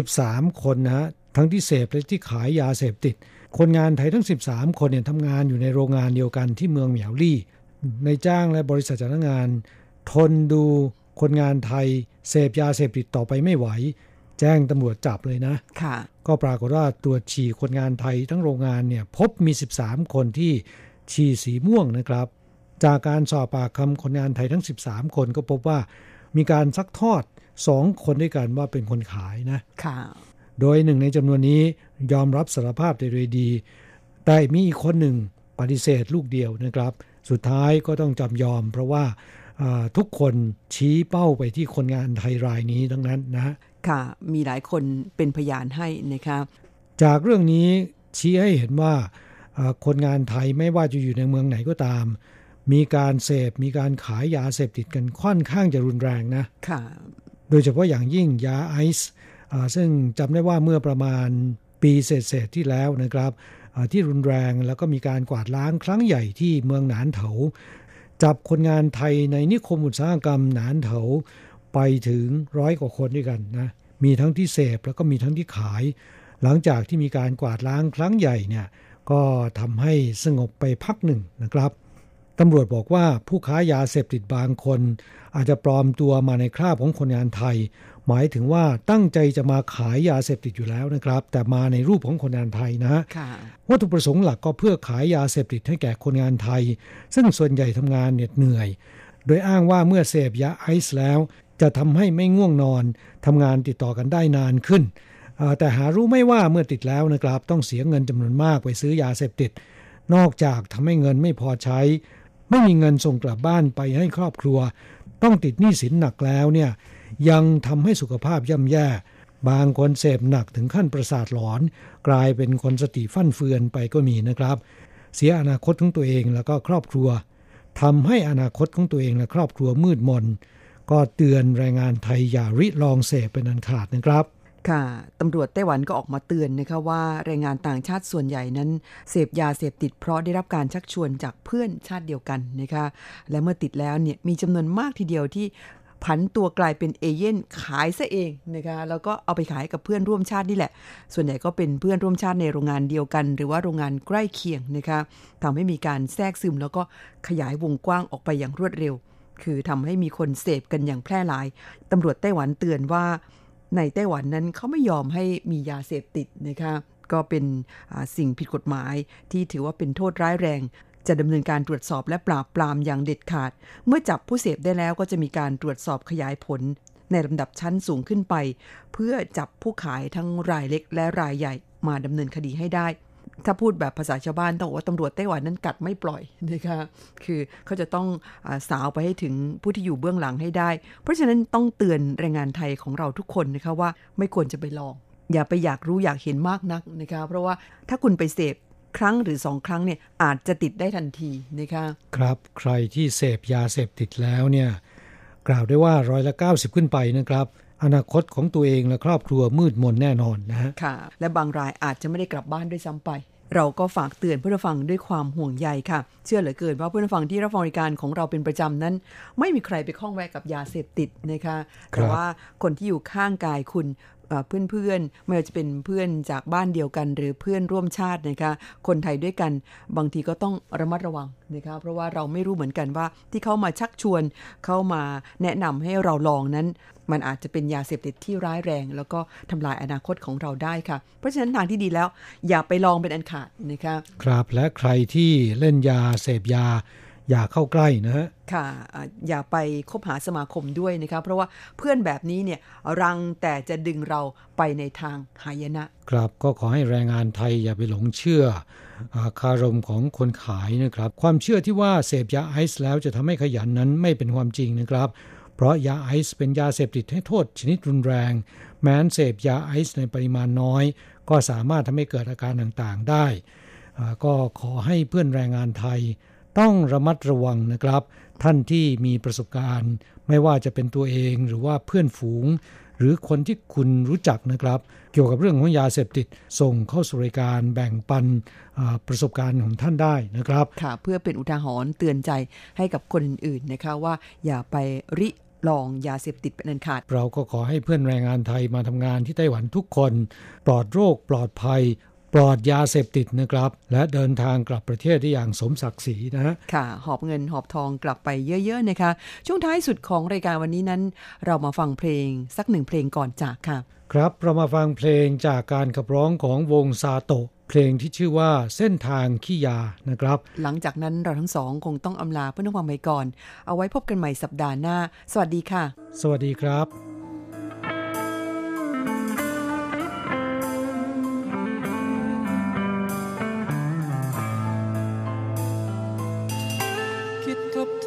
13 คนนะฮะทั้งที่เสพและที่ขายยาเสพติด คนงานไทยทั้ง 13 คนเนี่ยทำงานอยู่ในโรงงานเดียวกันที่เมืองเหมียวลี่ ในจ้างและบริษัทจ้างงาน ทนดูคนงานไทย เสพยาเสพติดต่อไปไม่ไหว แจ้งตำรวจจับเลยนะค่ะก็ปรากฏว่าตรวจฉี่คนงานไทยทั้งโรงงานเนี่ยพบมี 13 คนที่ฉี่สีม่วงนะครับ จากการสอบปากคำคนงานไทยทั้ง 13 คนก็พบว่ามีการซักทอด2คนด้วยกันว่าเป็นคนขายนะค่ะโดยหนึ่งในจำนวนนี้ยอมรับสารภาพแต่โดยดี แต่มีอีกคนหนึ่งปฏิเสธลูกเดียวนะครับ สุดท้ายก็ต้องจำยอม เพราะว่าอ่าทุกคนชี้เป้าไปที่คนงานไทยรายนี้ทั้งนั้นนะ ค่ะ มีหลายคนเป็นพยานให้นะครับจากเรื่องนี้ชี้ให้เห็นว่าอ่าคนงานไทยไม่ว่าจะอยู่ในเมืองไหนก็ตาม มีการเสพมีการขายยาเสพติดกันค่อนข้างจะรุนแรงนะค่ะ โดยเฉพาะอย่างยิ่งยาไอซ์อ่าซึ่งจำได้ว่าเมื่อประมาณปีเศษๆที่แล้วนะครับอ่าที่รุนแรงแล้วก็มีการกวาดล้างครั้งใหญ่ที่เมืองหนานเถาจับคนงานไทยในนิคมอุตสาหกรรมหนานเถา ไปถึงร้อยกว่าคนด้วยกันนะมีทั้งที่เสพแล้วก็มีทั้งที่ขาย หลังจากที่มีการกวาดล้างครั้งใหญ่เนี่ยก็ทำให้สงบไปพักหนึ่งนะครับตำรวจบอกว่าผู้ค้ายาเสพติดบางคน อาจจะปลอมตัวมาในคราบของคนงานไทย หมายถึงว่าตั้งใจจะมาขายยาเสพติดอยู่แล้วนะครับ แต่มาในรูปของคนงานไทยนะฮะค่ะวัตถุประสงค์หลักก็เพื่อขายยาเสพติดให้แก่คนงานไทย ซึ่งส่วนใหญ่ทำงานเหน็ดเหนื่อย โดยอ้างว่าเมื่อเสพยาไอซ์แล้ว จะทำให้ไม่ง่วงนอนทำงานติดต่อกันได้นานขึ้น แต่หารู้ไม่ว่าเมื่อติดแล้วนะครับ ต้องเสียเงินจำนวนมากไปซื้อยาเสพติด นอกจากทำให้เงินไม่พอใช้ ไม่มีเงินส่งกลับบ้านไปให้ครอบครัว ต้องติดหนี้สินหนักแล้วเนี่ยยังทำให้สุขภาพย่ำแย่ บางคนเสพหนักถึงขั้นประสาทหลอน กลายเป็นคนสติฟั่นเฟือนไปก็มีนะครับ เสียอนาคตของตัวเองแล้วก็ครอบครัวทำให้อนาคตของตัวเองและครอบครัวมืดมน ก็เตือนแรงงานไทยอย่าริลองเสพเป็นอันขาดนะครับค่ะตำรวจไต้หวันก็ออกมาเตือนนะคะว่าแรงงานต่างชาติส่วนใหญ่นั้น เสพยาเสพติดเพราะได้รับการชักชวนจากเพื่อนชาติเดียวกันนะคะและเมื่อติดแล้วเนี่ยมีจำนวนมากทีเดียวที่ผันตัวกลายเป็นเอเย่นขายซะเองนะคะแล้วก็เอาไปขายกับเพื่อนร่วมชาตินี่แหละ ส่วนใหญ่ก็เป็นเพื่อนร่วมชาติในโรงงานเดียวกัน หรือว่าโรงงานใกล้เคียงนะคะทำให้มีการแทรกซึมแล้วก็ขยายวงกว้างออกไปอย่างรวดเร็ว คือทำให้มีคนเสพกันอย่างแพร่หลายตำรวจไต้หวันเตือนว่า ในไต้หวันนั้นเขาไม่ยอมให้มียาเสพติดนะคะก็เป็นสิ่งผิดกฎหมายที่ถือว่าเป็นโทษร้ายแรง จะดำเนินการตรวจสอบและปราบปรามอย่างเด็ดขาด เมื่อจับผู้เสพได้แล้วก็จะมีการตรวจสอบขยายผล ในลำดับชั้นสูงขึ้นไป เพื่อจับผู้ขายทั้งรายเล็กและรายใหญ่มาดำเนินคดีให้ได้ ถ้าพูดแบบภาษาชาวบ้านต้องบอกว่าตำรวจไต้หวันนั้นกัดไม่ปล่อยนะคะคือเขาจะต้องอสาวไปให้ถึงผู้ที่อยู่เบื้องหลังให้ได้ เพราะฉะนั้นต้องเตือนแรงงานไทยของเราทุกคนนะคะว่าไม่ควรจะไปลอง อย่าไปอยากรู้อยากเห็นมากนักนะคะเพราะว่าถ้าคุณไปเสพครั้งหรือสองครั้งเนี่ยอาจจะติดได้ทันทีนะคะครับใครที่เสพยาเสพติดแล้วเนี่ยกล่าวได้ว่าร้อยละ 90 ขึ้นไปนะครับ อนาคตของตัวเองและครอบครัวมืดมนแน่นอนนะฮะค่ะ และบางรายอาจจะไม่ได้กลับบ้านด้วยซ้ำไป เราก็ฝากเตือนเพื่อนผู้ฟังด้วยความห่วงใยค่ะ เชื่อเหลือเกินว่าเพื่อนผู้ฟังที่รับฟังรายการของเราเป็นประจำนั้น ไม่มีใครไปข้องแวะกับยาเสพติดนะคะ แต่ว่าคนที่อยู่ข้างกายคุณ เพื่อนๆไม่ว่าจะเป็นเพื่อนจากบ้านเดียวกัน หรือเพื่อนร่วมชาตินะคะคนไทยด้วยกันบางทีก็ต้องระมัดระวังนะคะเพราะว่าเราไม่รู้เหมือนกันว่าที่เขามาชักชวนเข้ามาแนะนำให้เราลองนั้น มันอาจจะเป็นยาเสพติดที่ร้ายแรง แล้วก็ทำลายอนาคตของเราได้ค่ะ เพราะฉะนั้นทางที่ดีแล้ว อย่าไปลองเป็นอันขาดนะคะครับและใครที่เล่นยาเสพยา อย่าเข้าใกล้นะฮะค่ะอ่าอย่าไปคบหาสมาคมด้วยนะคะเพราะว่าเพื่อนแบบนี้เนี่ยรังแต่จะดึงเราไปในทางหายนะ ครับก็ขอให้แรงงานไทยอย่าไปหลงเชื่ออาคารมของคนขายนะครับ ความเชื่อที่ว่าเสพยาไอซ์แล้วจะทำให้ขยันนั้นไม่เป็นความจริงนะครับ เพราะยาไอซ์เป็นยาเสพติดให้โทษชนิดรุนแรง แม้นเสพยาไอซ์ในปริมาณน้อย ก็สามารถทำให้เกิดอาการต่างๆได้อ่าก็ขอให้เพื่อนแรงงานไทย ต้องระมัดระวังนะครับ ท่านที่มีประสบการณ์ ไม่ว่าจะเป็นตัวเองหรือว่าเพื่อนฝูง หรือคนที่คุณรู้จักนะครับ เกี่ยวกับเรื่องของยาเสพติด ส่งเข้าสู่รายการแบ่งปันประสบการณ์ของท่านได้นะครับค่ะเพื่อเป็นอุทาหรณ์เตือนใจให้กับคนอื่นๆนะคะว่าอย่าไปริลองยาเสพติดเป็นอันขาด เราก็ขอให้เพื่อนแรงงานไทยมาทำงานที่ไต้หวันทุกคน ปลอดโรคปลอดภัย ปลอดยาเสพติดนะครับ และเดินทางกลับประเทศได้อย่างสมศักดิ์ศรีนะค่ะ หอบเงินหอบทองกลับไปเยอะ ๆ นะคะ ช่วงท้ายสุดของรายการวันนี้นั้น เรามาฟังเพลงสักหนึ่งเพลงก่อนจากค่ะ ครับเรามาฟังเพลงจากการขับร้องของวงซาโตะเพลงที่ชื่อว่าเส้นทางขี้ยานะครับ หลังจากนั้นเราทั้งสองคงต้องอำลาเพื่อนฟังไปก่อน เอาไว้พบกันใหม่สัปดาห์หน้า สวัสดีค่ะ สวัสดีครับ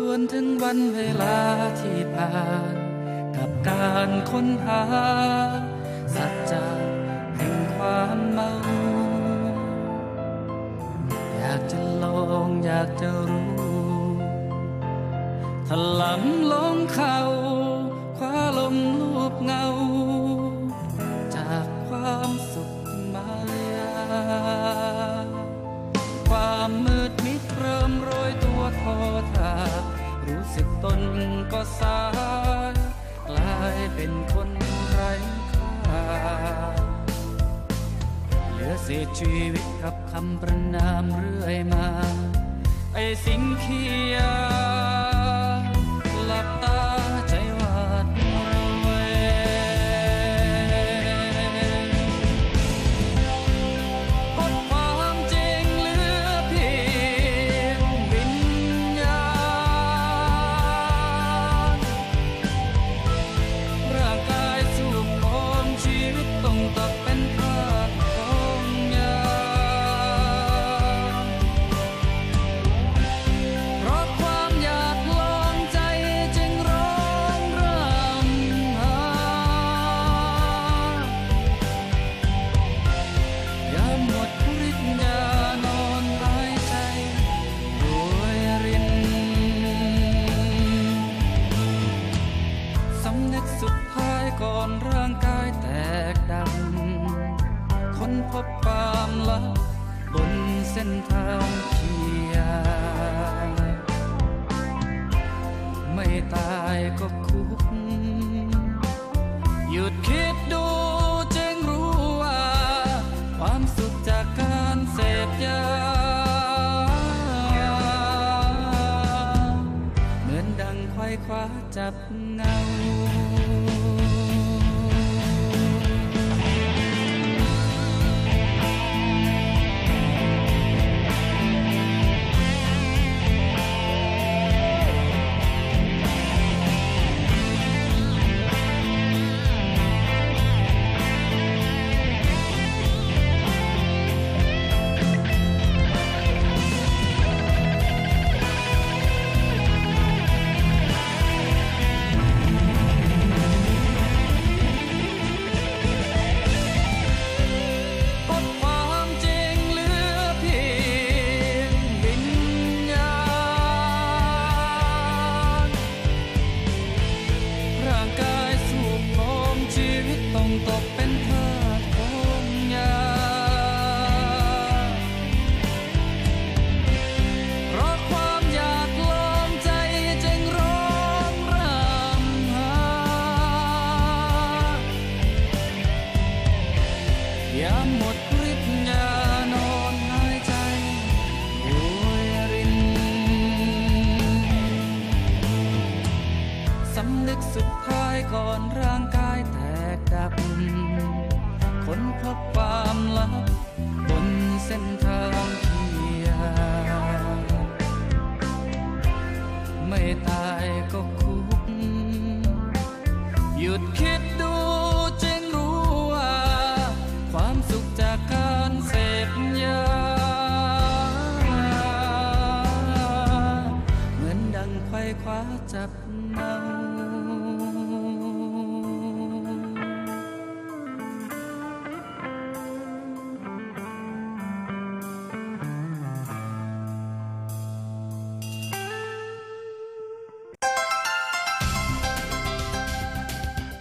วนถึงวันเวลาที่ผ่าน กับการค้นหา สัจจะแห่งความเมา อยากจะลองอยากจะรู้ถลำลงเขาคว้าลมลูบเงา จากความสุขมายา ความมืดมิดเริ่มโรยตัวทอทา รู้สึกตนก็สายกลายเป็นคนไร้ค่าเหลือเศษชีวิตกับคำประนามเรื่อยมา ไอ้สิ่งขี้ย